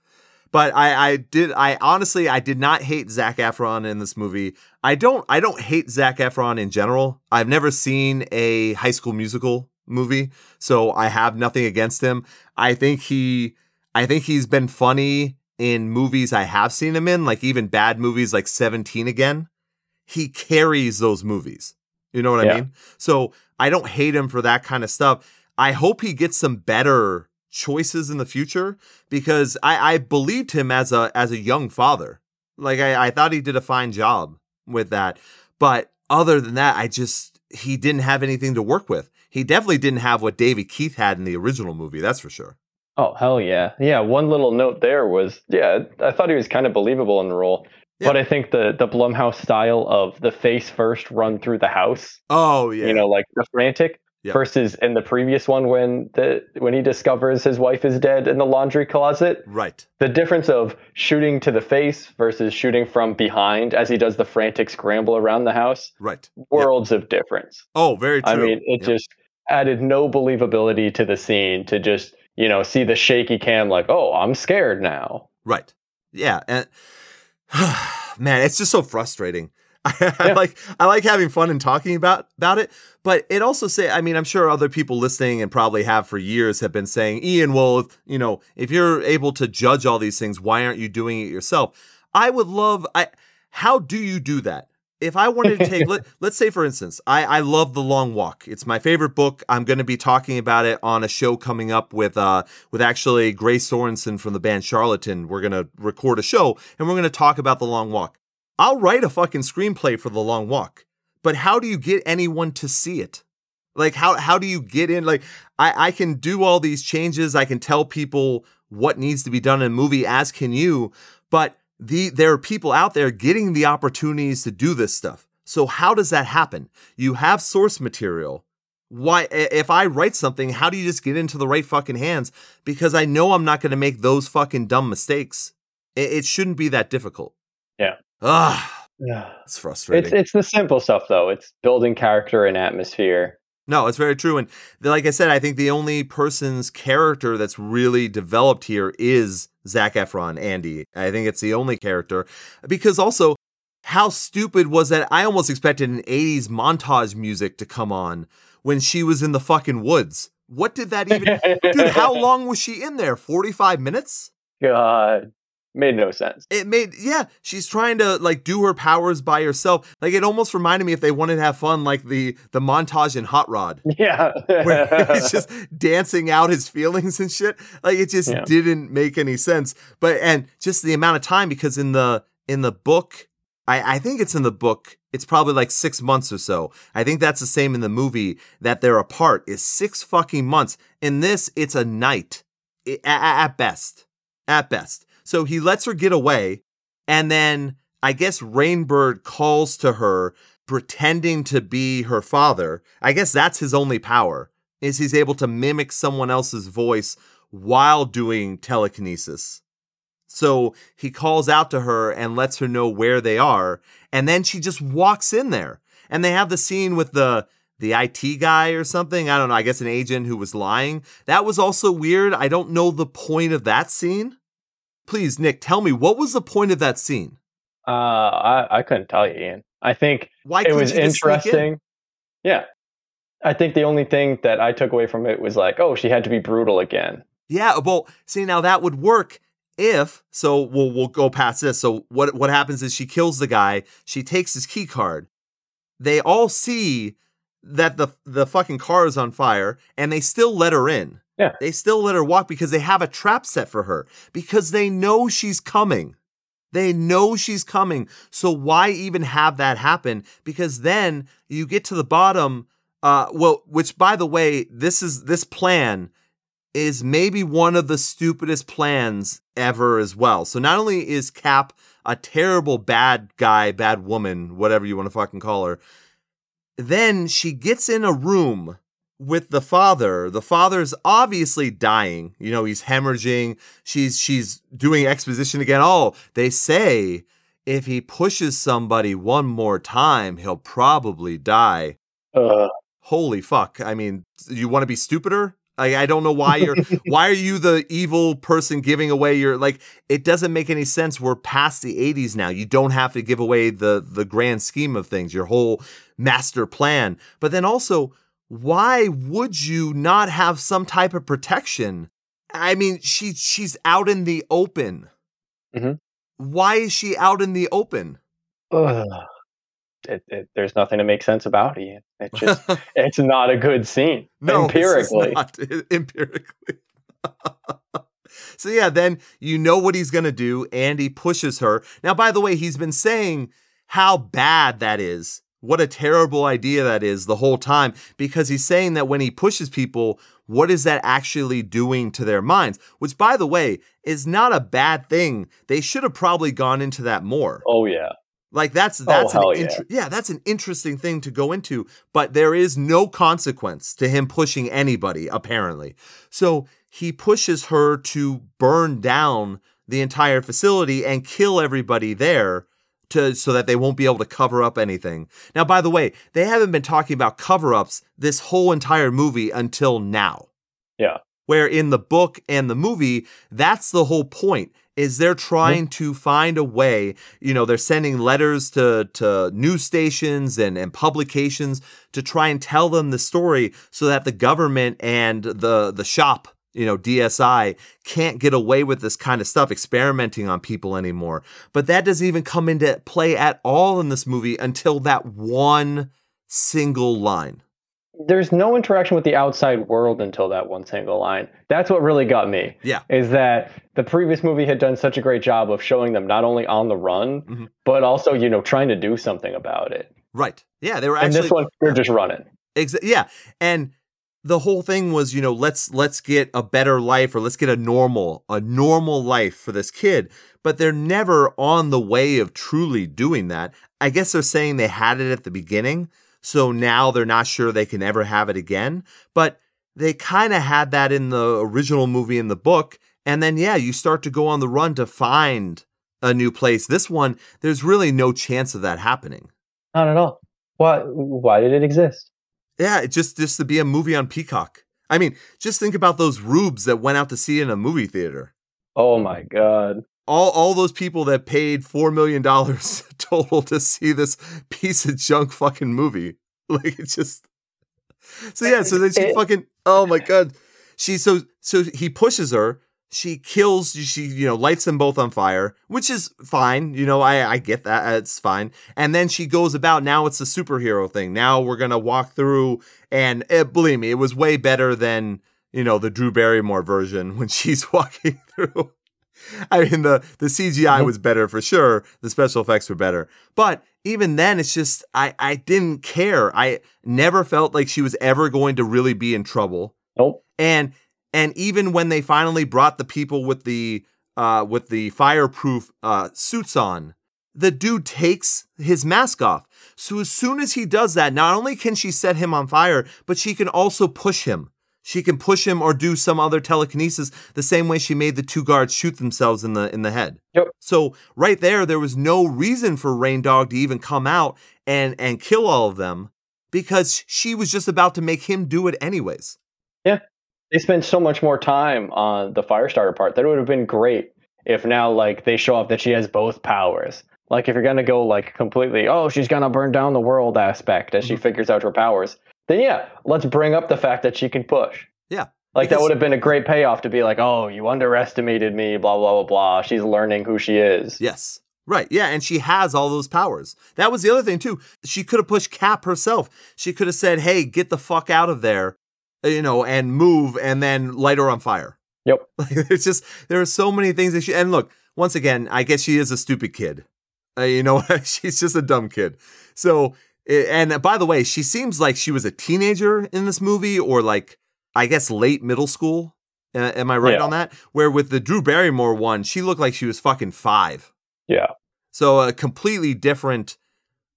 But I, I did I honestly I did not hate Zac Efron in this movie. I don't I don't hate Zac Efron in general. I've never seen a high school musical movie, so I have nothing against him. I think he I think he's been funny in movies I have seen him in, like even bad movies like 17 again. He carries those movies. You know what yeah. I mean? So I don't hate him for that kind of stuff. I hope he gets some better choices in the future because I, I believed him as a as a young father. Like I, I thought he did a fine job with that. But other than that, I just he didn't have anything to work with. He definitely didn't have what David Keith had in the original movie, that's for sure. Oh hell yeah. Yeah, one little note there was yeah, I thought he was kind of believable in the role. Yeah. But I think the the Blumhouse style of the face first run through the house, Oh yeah. you know, like the frantic, Yeah. versus in the previous one when the when he discovers his wife is dead in the laundry closet. right. The difference of shooting to the face versus shooting from behind as he does the frantic scramble around the house, Right. Yeah. worlds of difference. Oh, very true. I mean, it Yeah. just added no believability to the scene to just, you know, see the shaky cam like, oh, I'm scared now. Right. Yeah. And man, it's just so frustrating. I, Yeah. like I like having fun and talking about about it, but it also say I mean I'm sure other people listening and probably have for years have been saying Ian, well, if, you know, if you're able to judge all these things, why aren't you doing it yourself? I would love I how do you do that? If I wanted to take let, let's say for instance, I I love The Long Walk. It's my favorite book. I'm going to be talking about it on a show coming up with uh with actually Grace Sorensen from the band Charlatan. We're going to record a show and we're going to talk about The Long Walk. I'll write a fucking screenplay for The Long Walk. But how do you get anyone to see it? Like how how do you get in like I I can do all these changes, I can tell people what needs to be done in a movie as can you, but the there are people out there getting the opportunities to do this stuff. So how does that happen? You have source material. Why if I write something, how do you just get into the right fucking hands? Because I know I'm not going to make those fucking dumb mistakes. It, it shouldn't be that difficult. Yeah. Ah, Yeah. it's frustrating. It's it's the simple stuff though. It's building character and atmosphere. No, it's very true. And like I said, I think the only person's character that's really developed here is Zac Efron, Andy. I think it's the only character because also, how stupid was that? I almost expected an 80s montage music to come on when she was in the fucking woods. What did that even. Dude, how long was she in there? 45 minutes? God, made no sense. It made yeah, she's trying to like do her powers by herself. Like it almost reminded me if they wanted to have fun, like the the montage in Hot Rod. Yeah. where he's just dancing out his feelings and shit. Like it just Yeah. didn't make any sense. But and just the amount of time because in the in the book, I, I think it's in the book, it's probably like six months or so. I think that's the same in the movie that they're apart is six fucking months. In this, it's a night i- a- a- at best. At best. So he lets her get away, and then I guess Rainbird calls to her pretending to be her father. I guess that's his only power is he's able to mimic someone else's voice while doing telekinesis. So he calls out to her and lets her know where they are, and then she just walks in there. And they have the scene with the the IT guy or something. I don't know. I guess an agent who was lying. That was also weird. I don't know the point of that scene. Please, Nick, tell me what was the point of that scene? Uh, I I couldn't tell you, Ian. I think Why it was sneak in? interesting. Yeah. I think the only thing that I took away from it was like, oh, she had to be brutal again. Yeah, well, see now that would work if so we'll we'll go past this. So what what happens is she kills the guy, she takes his key card. They all see that the the fucking car is on fire and they still let her in. Yeah. They still let her walk because they have a trap set for her because they know she's coming. They know she's coming. So why even have that happen? Because then you get to the bottom uh well, which by the way, this is this plan is maybe one of the stupidest plans ever as well. So not only is Cap a terrible bad guy, bad woman, whatever you want to fucking call her, then she gets in a room with the father. The father's obviously dying. You know, he's hemorrhaging. She's she's doing exposition again. Oh, they say if he pushes somebody one more time, he'll probably die Uh, holy fuck i mean you want to be stupider I, I don't know why you're why are you the evil person giving away your like it doesn't make any sense we're past the 80s now you don't have to give away the the grand scheme of things your whole master plan but then also why would you not have some type of protection i mean she she's out in the open Mhm. why is she out in the open. It, it, there's nothing to make sense about it. It's just, it's not a good scene. No, empirically. not. empirically. so yeah, then you know what he's gonna do. and he pushes her. Now, by the way, he's been saying how bad that is. What a terrible idea that is the whole time because he's saying that when he pushes people, what is that actually doing to their minds? Which, by the way, is not a bad thing. They should have probably gone into that more. Oh yeah. Like that's oh, that's Oh, an inter- yeah. that's an interesting thing to go into, but there is no consequence to him pushing anybody apparently. So he pushes her to burn down the entire facility and kill everybody there to so that they won't be able to cover up anything. Now by the way, they haven't been talking about cover-ups this whole entire movie until now. Yeah. Where in the book and the movie, that's the whole point. Is they're mm-hmm. trying to find a way, you know, they're sending letters to to news stations and, and publications to try and tell them the story so that the government and the the shop, you know, DSI can't get away with this kind of stuff, experimenting on people anymore. But that doesn't even come into play at all in this movie until that one single line. There's no interaction with the outside world until that one single line. That's what really got me. Yeah. Is that the previous movie had done such a great job of showing them not only on the run, Mhm. but also, you know, trying to do something about it. Right. Yeah, They were actually. And this one, they're just running. Exa- yeah, and the whole thing was, you know, let's let's get a better life or let's get a normal a normal life for this kid. But they're never on the way of truly doing that. I guess they're saying they had it at the beginning, so now they're not sure they can ever have it again. But they kind of had that in the original movie in the book, and then yeah, you start to go on the run to find a new place. This one, there's really no chance of that happening. Not at all. Why? Why did it exist? Yeah, it just just to be a movie on Peacock. I mean, just think about those rubes that went out to see it in a movie theater. Oh my god. All all those people that paid four million dollars total to see this piece of junk fucking movie. Like it's just So yeah, so then she fucking oh my god. She so so he pushes her. She kills she you know lights them both on fire, which is fine. You know, I I get that. It's fine. And then she goes about now it's a superhero thing. Now we're going to walk through and eh, believe me, it was way better than, you know, the Drew Barrymore version when she's walking through. I mean the the CGI Mhm. was better for sure. The special effects were better. But even then it's just I I didn't care. I never felt like she was ever going to really be in trouble. Nope. And and even when they finally brought the people with the uh with the fireproof uh suits on, the dude takes his mask off. So as soon as he does that, not only can she set him on fire, but she can also push him. She can push him or do some other telekinesis the same way she made the two guards shoot themselves in the in the head. Yep. So right there, there was no reason for Rain Dog to even come out and and kill all of them because she was just about to make him do it anyways. They spent so much more time on the Firestarter part that it would have been great if now like they show off that she has both powers. Like if you're gonna go like completely, oh, she's gonna burn down the world aspect as she Mhm. figures out her powers, then yeah, let's bring up the fact that she can push. Yeah, Like that would have been a great payoff to be like, oh, you underestimated me, blah blah blah blah. She's learning who she is. Yes. Right. Yeah. And she has all those powers. That was the other thing, too. She could have pushed Cap herself. She could have said, hey, get the fuck out of there, you know, and move and then light her on fire. Yep. Like, it's just, there are so many things that she, and look, once again, I guess she is a stupid kid. Uh, you know, she's just a dumb kid. So, eh, and by the way, she seems like she was a teenager in this movie or like, I guess, late middle school. Uh, am I right Yeah. on that? Where with the Drew Barrymore one, she looked like she was fucking five. Yeah. So a completely different,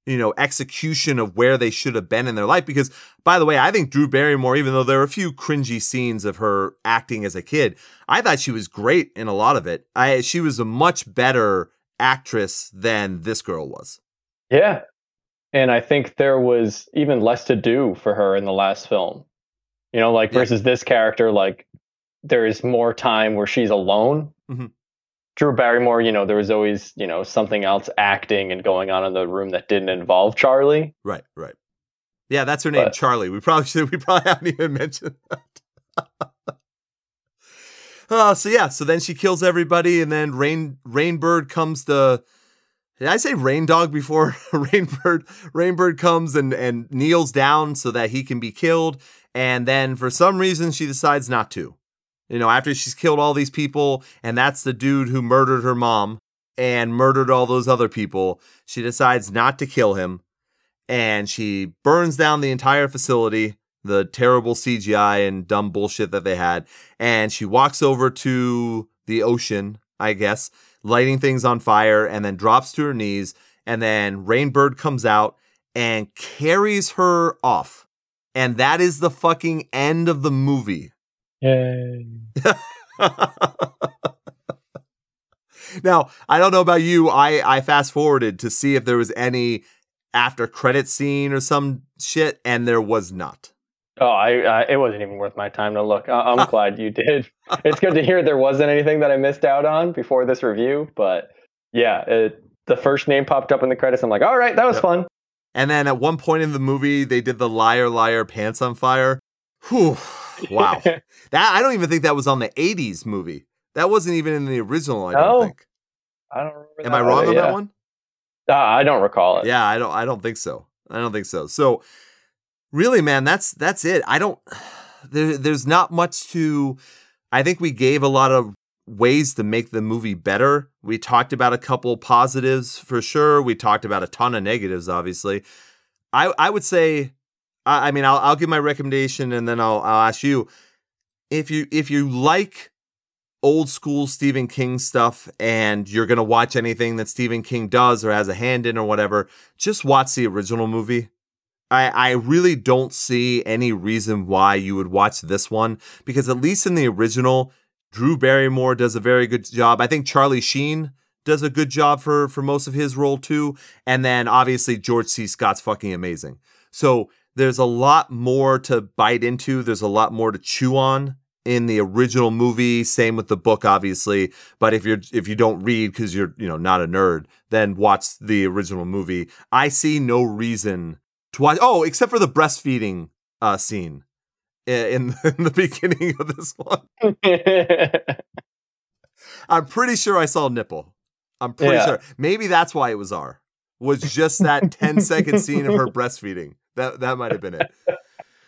you know, execution of where they should have been in their life. Because, by the way, I think Drew Barrymore, even though there are a few cringy scenes of her acting as a kid, I thought she was great in a lot of it. I she was a much better actress than this girl was. Yeah. And I think there was even less to do for her in the last film. You know, like Yeah. versus this character, like there is more time where she's alone. Mhm. Drew Barrymore, you know, there was always, you know, something else acting and going on in the room that didn't involve Charlie. Right, right. Yeah, that's her name, But- Charlie. We probably should. We probably haven't even mentioned that. uh, so yeah, so then she kills everybody, and then Rain Rainbird comes to. Did I say Rain Dog before? Rainbird Rainbird comes and and kneels down so that he can be killed, and then for some reason she decides not to. You know, after she's killed all these people, and that's the dude who murdered her mom and murdered all those other people, she decides not to kill him and she burns down the entire facility. the terrible CGI and dumb bullshit that they had. And she walks over to the ocean, I guess, lighting things on fire, and then drops to her knees. And then Rainbird comes out and carries her off. And that is the fucking end of the movie. Yay. now, I don't know about you. I, I fast forwarded to see if there was any after credit scene or some shit, and there was not. Oh, I, I it wasn't even worth my time to look. I, I'm glad you did. It's good to hear there wasn't anything that I missed out on before this review, but yeah, it, the first name popped up in the credits. I'm like, all right, that was Yep. fun. And then at one point in the movie, they did the liar, liar, pants on fire. Whew. Wow. that I don't even think that was on the 80s movie. That wasn't even in the original, I don't Oh, think. I don't remember. Am I wrong either, on yeah. that one? Uh, I don't recall it. Yeah, I don't I don't think so. I don't think so. So really, man, that's that's it. I don't there, there's not much to I think we gave a lot of ways to make the movie better. We talked about a couple positives for sure. We talked about a ton of negatives, obviously. I I would say I, I mean I'll I'll give my recommendation and then I'll I'll ask you if you if you like old school Stephen King stuff and you're going to watch anything that Stephen King does or has a hand in or whatever, just watch the original movie. I, I really don't see any reason why you would watch this one because at least in the original, Drew Barrymore does a very good job. I think Charlie Sheen does a good job for for most of his role too, and then obviously George C. Scott's fucking amazing. So there's a lot more to bite into. There's a lot more to chew on in the original movie. Same with the book, obviously. But if you're if you don't read because you're you know not a nerd, then watch the original movie. I see no reason to watch. Oh, except for the breastfeeding uh, scene in, in the beginning of this one. I'm pretty sure I saw nipple. I'm pretty Yeah. sure. Maybe that's why it was R. Was just that 10 second scene of her breastfeeding. That that might have been it.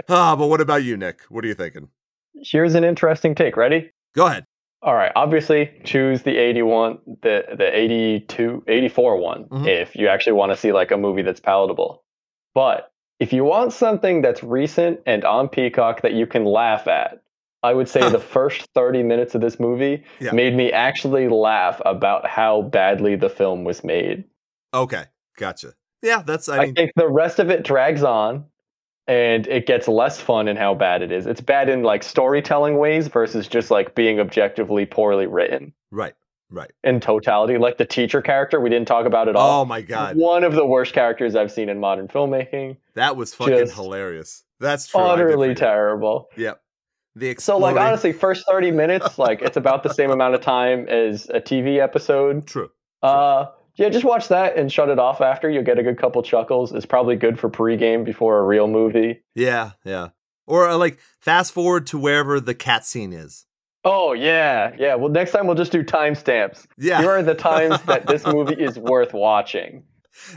Ah, but what about you, Nick? What are you thinking? Here's an interesting take. Ready? Go ahead. All right. Obviously, choose the 81, the the 82, 84 one Mhm. if you actually want to see like a movie that's palatable. But if you want something that's recent and on Peacock that you can laugh at, I would say the first 30 minutes of this movie Yeah. made me actually laugh about how badly the film was made. Okay, gotcha. Yeah, that's. I I, mean, think the rest of it drags on and it gets less fun in how bad it is. It's bad in like storytelling ways versus just like being objectively poorly written right, right. in totality. Like the teacher character, we didn't talk about it at all. Oh my god, One of the worst characters I've seen in modern filmmaking. that was fucking Just hilarious. That's true. Utterly terrible. Yep. The So like honestly, first 30 minutes, like it's about the same amount of time as a TV episode. true. Uh yeah, just watch that and shut it off after. You'll get a good couple chuckles. It's probably good for pregame before a real movie. Yeah, yeah. Or uh, like fast forward to wherever the cat scene is. Oh yeah, yeah. Well, next time we'll just do timestamps. Yeah, Here are the times that this movie is worth watching.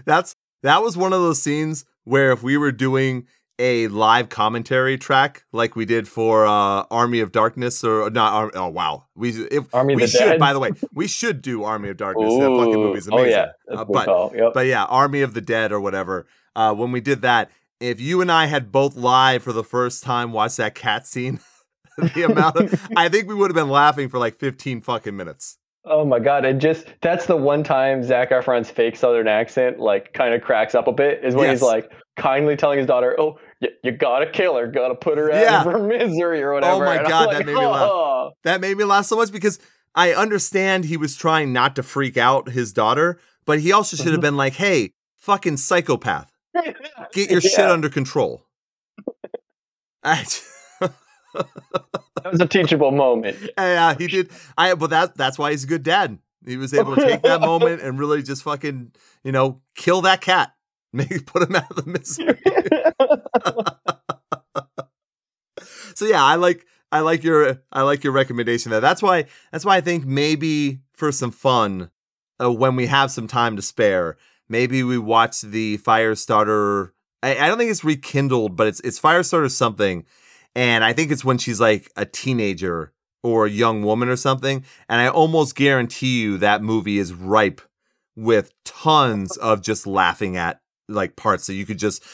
that's that was one of those scenes where if we were doing a live commentary track like we did for uh Army of Darkness or not Ar- oh wow we if Army of we should Dead. by the way we should do Army of Darkness that fucking Ooh. movie's Oh yeah, Uh, but. Yep. but yeah Army of the Dead or whatever uh when we did that if you and I had both live for the first time watched that cat scene the amount of I think we would have been laughing for like 15 fucking minutes Oh my god! It just that's the one time Zac Efron's fake Southern accent like kind of cracks up a bit is when Yes. he's like kindly telling his daughter, "Oh, you, you gotta kill her, gotta put her out of her misery or whatever." Oh my And God, like, that made me laugh. "Oh." that made me laugh so much because I understand he was trying not to freak out his daughter, but he also should have Mhm. been like, "Hey, fucking psychopath, get your shit under control." I, That was a teachable moment. yeah, he did. I but that that's why he's a good dad. He was able to take that moment and really just fucking you know kill that cat, make put him out of the misery. so yeah, I like I like your I like your recommendation there. That's why that's why I think maybe for some fun, uh, when we have some time to spare, maybe we watch the Firestarter. I, I don't think it's rekindled, but it's it's Firestarter something, and I think it's when she's like a teenager or a young woman or something. And I almost guarantee you that movie is ripe with tons of just laughing at like parts that you could just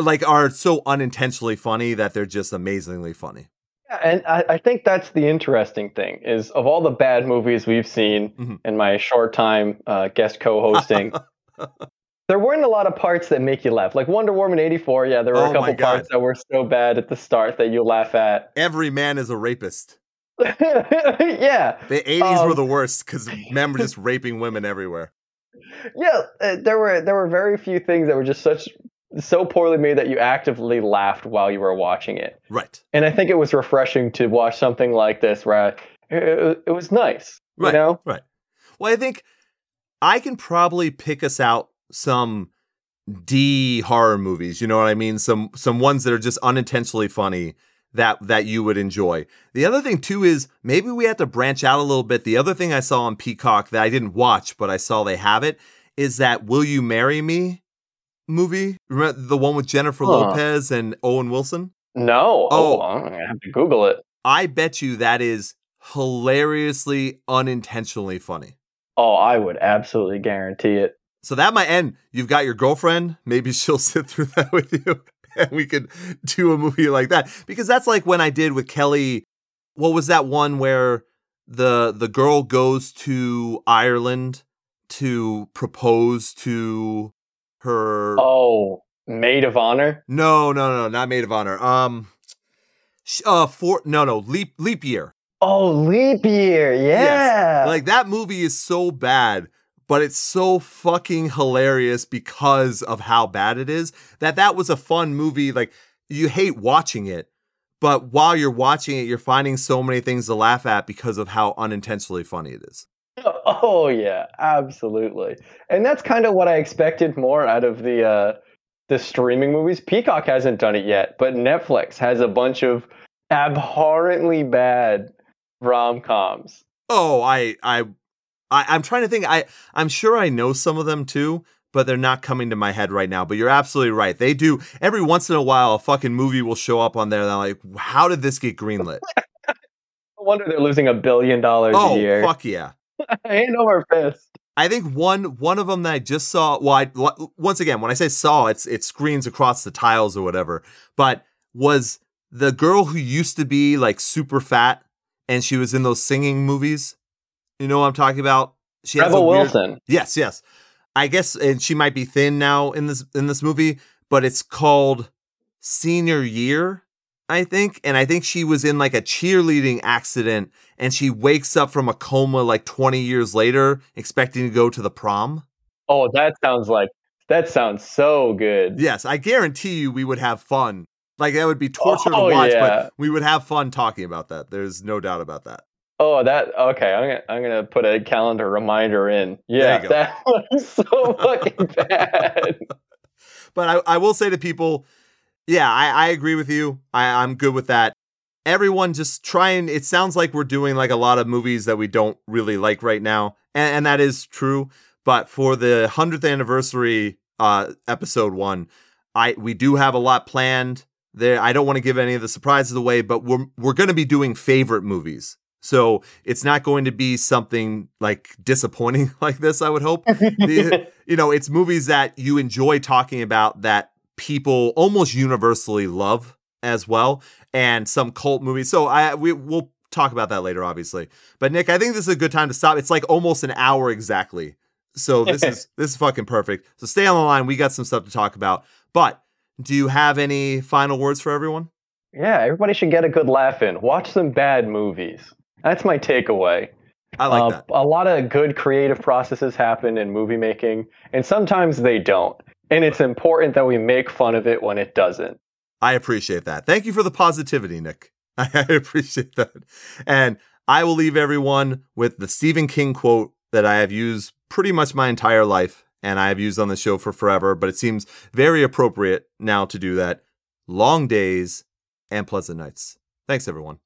like are so unintentionally funny that they're just amazingly funny. Yeah, and I, I think that's the interesting thing is of all the bad movies we've seen Mhm. in my short time uh, guest co-hosting, there weren't a lot of parts that make you laugh. Like Wonder Woman '84, yeah, there were Oh a couple parts that were so bad at the start that you laugh at. Every man is a rapist. yeah, The 80s were Um, the worst because men were just raping women everywhere. yeah. Uh, there were there were very few things that were just such so poorly made that you actively laughed while you were watching it. Right. And I think it was refreshing to watch something like this where I, it, it was nice. Right. You know? Right. Well, I think I can probably pick us out some D horror movies. You know what I mean? Some some ones that are just unintentionally funny that that you would enjoy. The other thing too is maybe we have to branch out a little bit. The other thing I saw on Peacock that I didn't watch, but I saw they have it, is that Will You Marry Me movie? Remember the one with Jennifer Huh. Lopez and Owen Wilson? No. Oh. Oh, I'm gonna have to Google it. I bet you that is hilariously unintentionally funny. Oh, I would absolutely guarantee it. So that might end. You've got your girlfriend. Maybe she'll sit through that with you, and we could do a movie like that. Because that's like when I did with Kelly. What was that one where the the girl goes to Ireland to propose to her? Oh, Maid of Honor. No, no, no, not maid of honor. Um, uh, for no, no, leap leap year. Oh, Leap Year. Yeah. Like that movie is so bad, but it's so fucking hilarious because of how bad it is. That that was a fun movie. Like you hate watching it, but while you're watching it, you're finding so many things to laugh at because of how unintentionally funny it is. Oh yeah, absolutely. And that's kind of what I expected more out of the uh the streaming movies. Peacock hasn't done it yet, but Netflix has a bunch of abhorrently bad rom-coms. Oh, I I, I I'm trying to think. I I'm sure I know some of them too. But they're not coming to my head right now. But you're absolutely right. They do every once in a while. A fucking movie will show up on there. And I'm like, how did this get greenlit? No wonder they're losing a billion dollars oh, a year. fuck yeah! Hand over fist. I think one one of them that I just saw. Well, I, once again, when I say saw, it's it screens across the tiles or whatever. But was the girl who used to be like super fat and she was in those singing movies? You know what I'm talking about? She has a Rebel weird- Wilson. Yes, yes. I guess, and she might be thin now in this in this movie, but it's called Senior Year, I think. And I think she was in like a cheerleading accident, and she wakes up from a coma like 20 years later, expecting to go to the prom. Oh, that sounds like that sounds so good. Yes, I guarantee you we would have fun. Like that would be torture Oh, to watch, yeah. but we would have fun talking about that. There's no doubt about that. Oh, that okay. I'm gonna I'm gonna put a calendar reminder in. Yeah, that was so fucking bad. But I, I will say to people, yeah, I, I agree with you. I, I'm good with that. Everyone just try and it sounds like we're doing like a lot of movies that we don't really like right now. And, and that is true. But for the hundredth anniversary uh episode one, I we do have a lot planned. There I don't want to give any of the surprises away, but we're we're gonna be doing favorite movies. So it's not going to be something like disappointing like this, I would hope the- you know, it's movies that you enjoy talking about that people almost universally love as well, and some cult movies. So I we we'll talk about that later, obviously. But Nick, I think this is a good time to stop. It's like almost an hour exactly. So this is this is fucking perfect. So stay on the line. We got some stuff to talk about. But do you have any final words for everyone? yeah, everybody should get a good laugh in. Watch some bad movies. That's my takeaway. I like Uh, that. A lot of good creative processes happen in movie making, and sometimes they don't. And it's important that we make fun of it when it doesn't. I appreciate that. Thank you for the positivity, Nick. I appreciate that. And I will leave everyone with the Stephen King quote that I have used pretty much my entire life and I have used on the show for forever, but it seems very appropriate now to do that. Long days and pleasant nights. Thanks, everyone.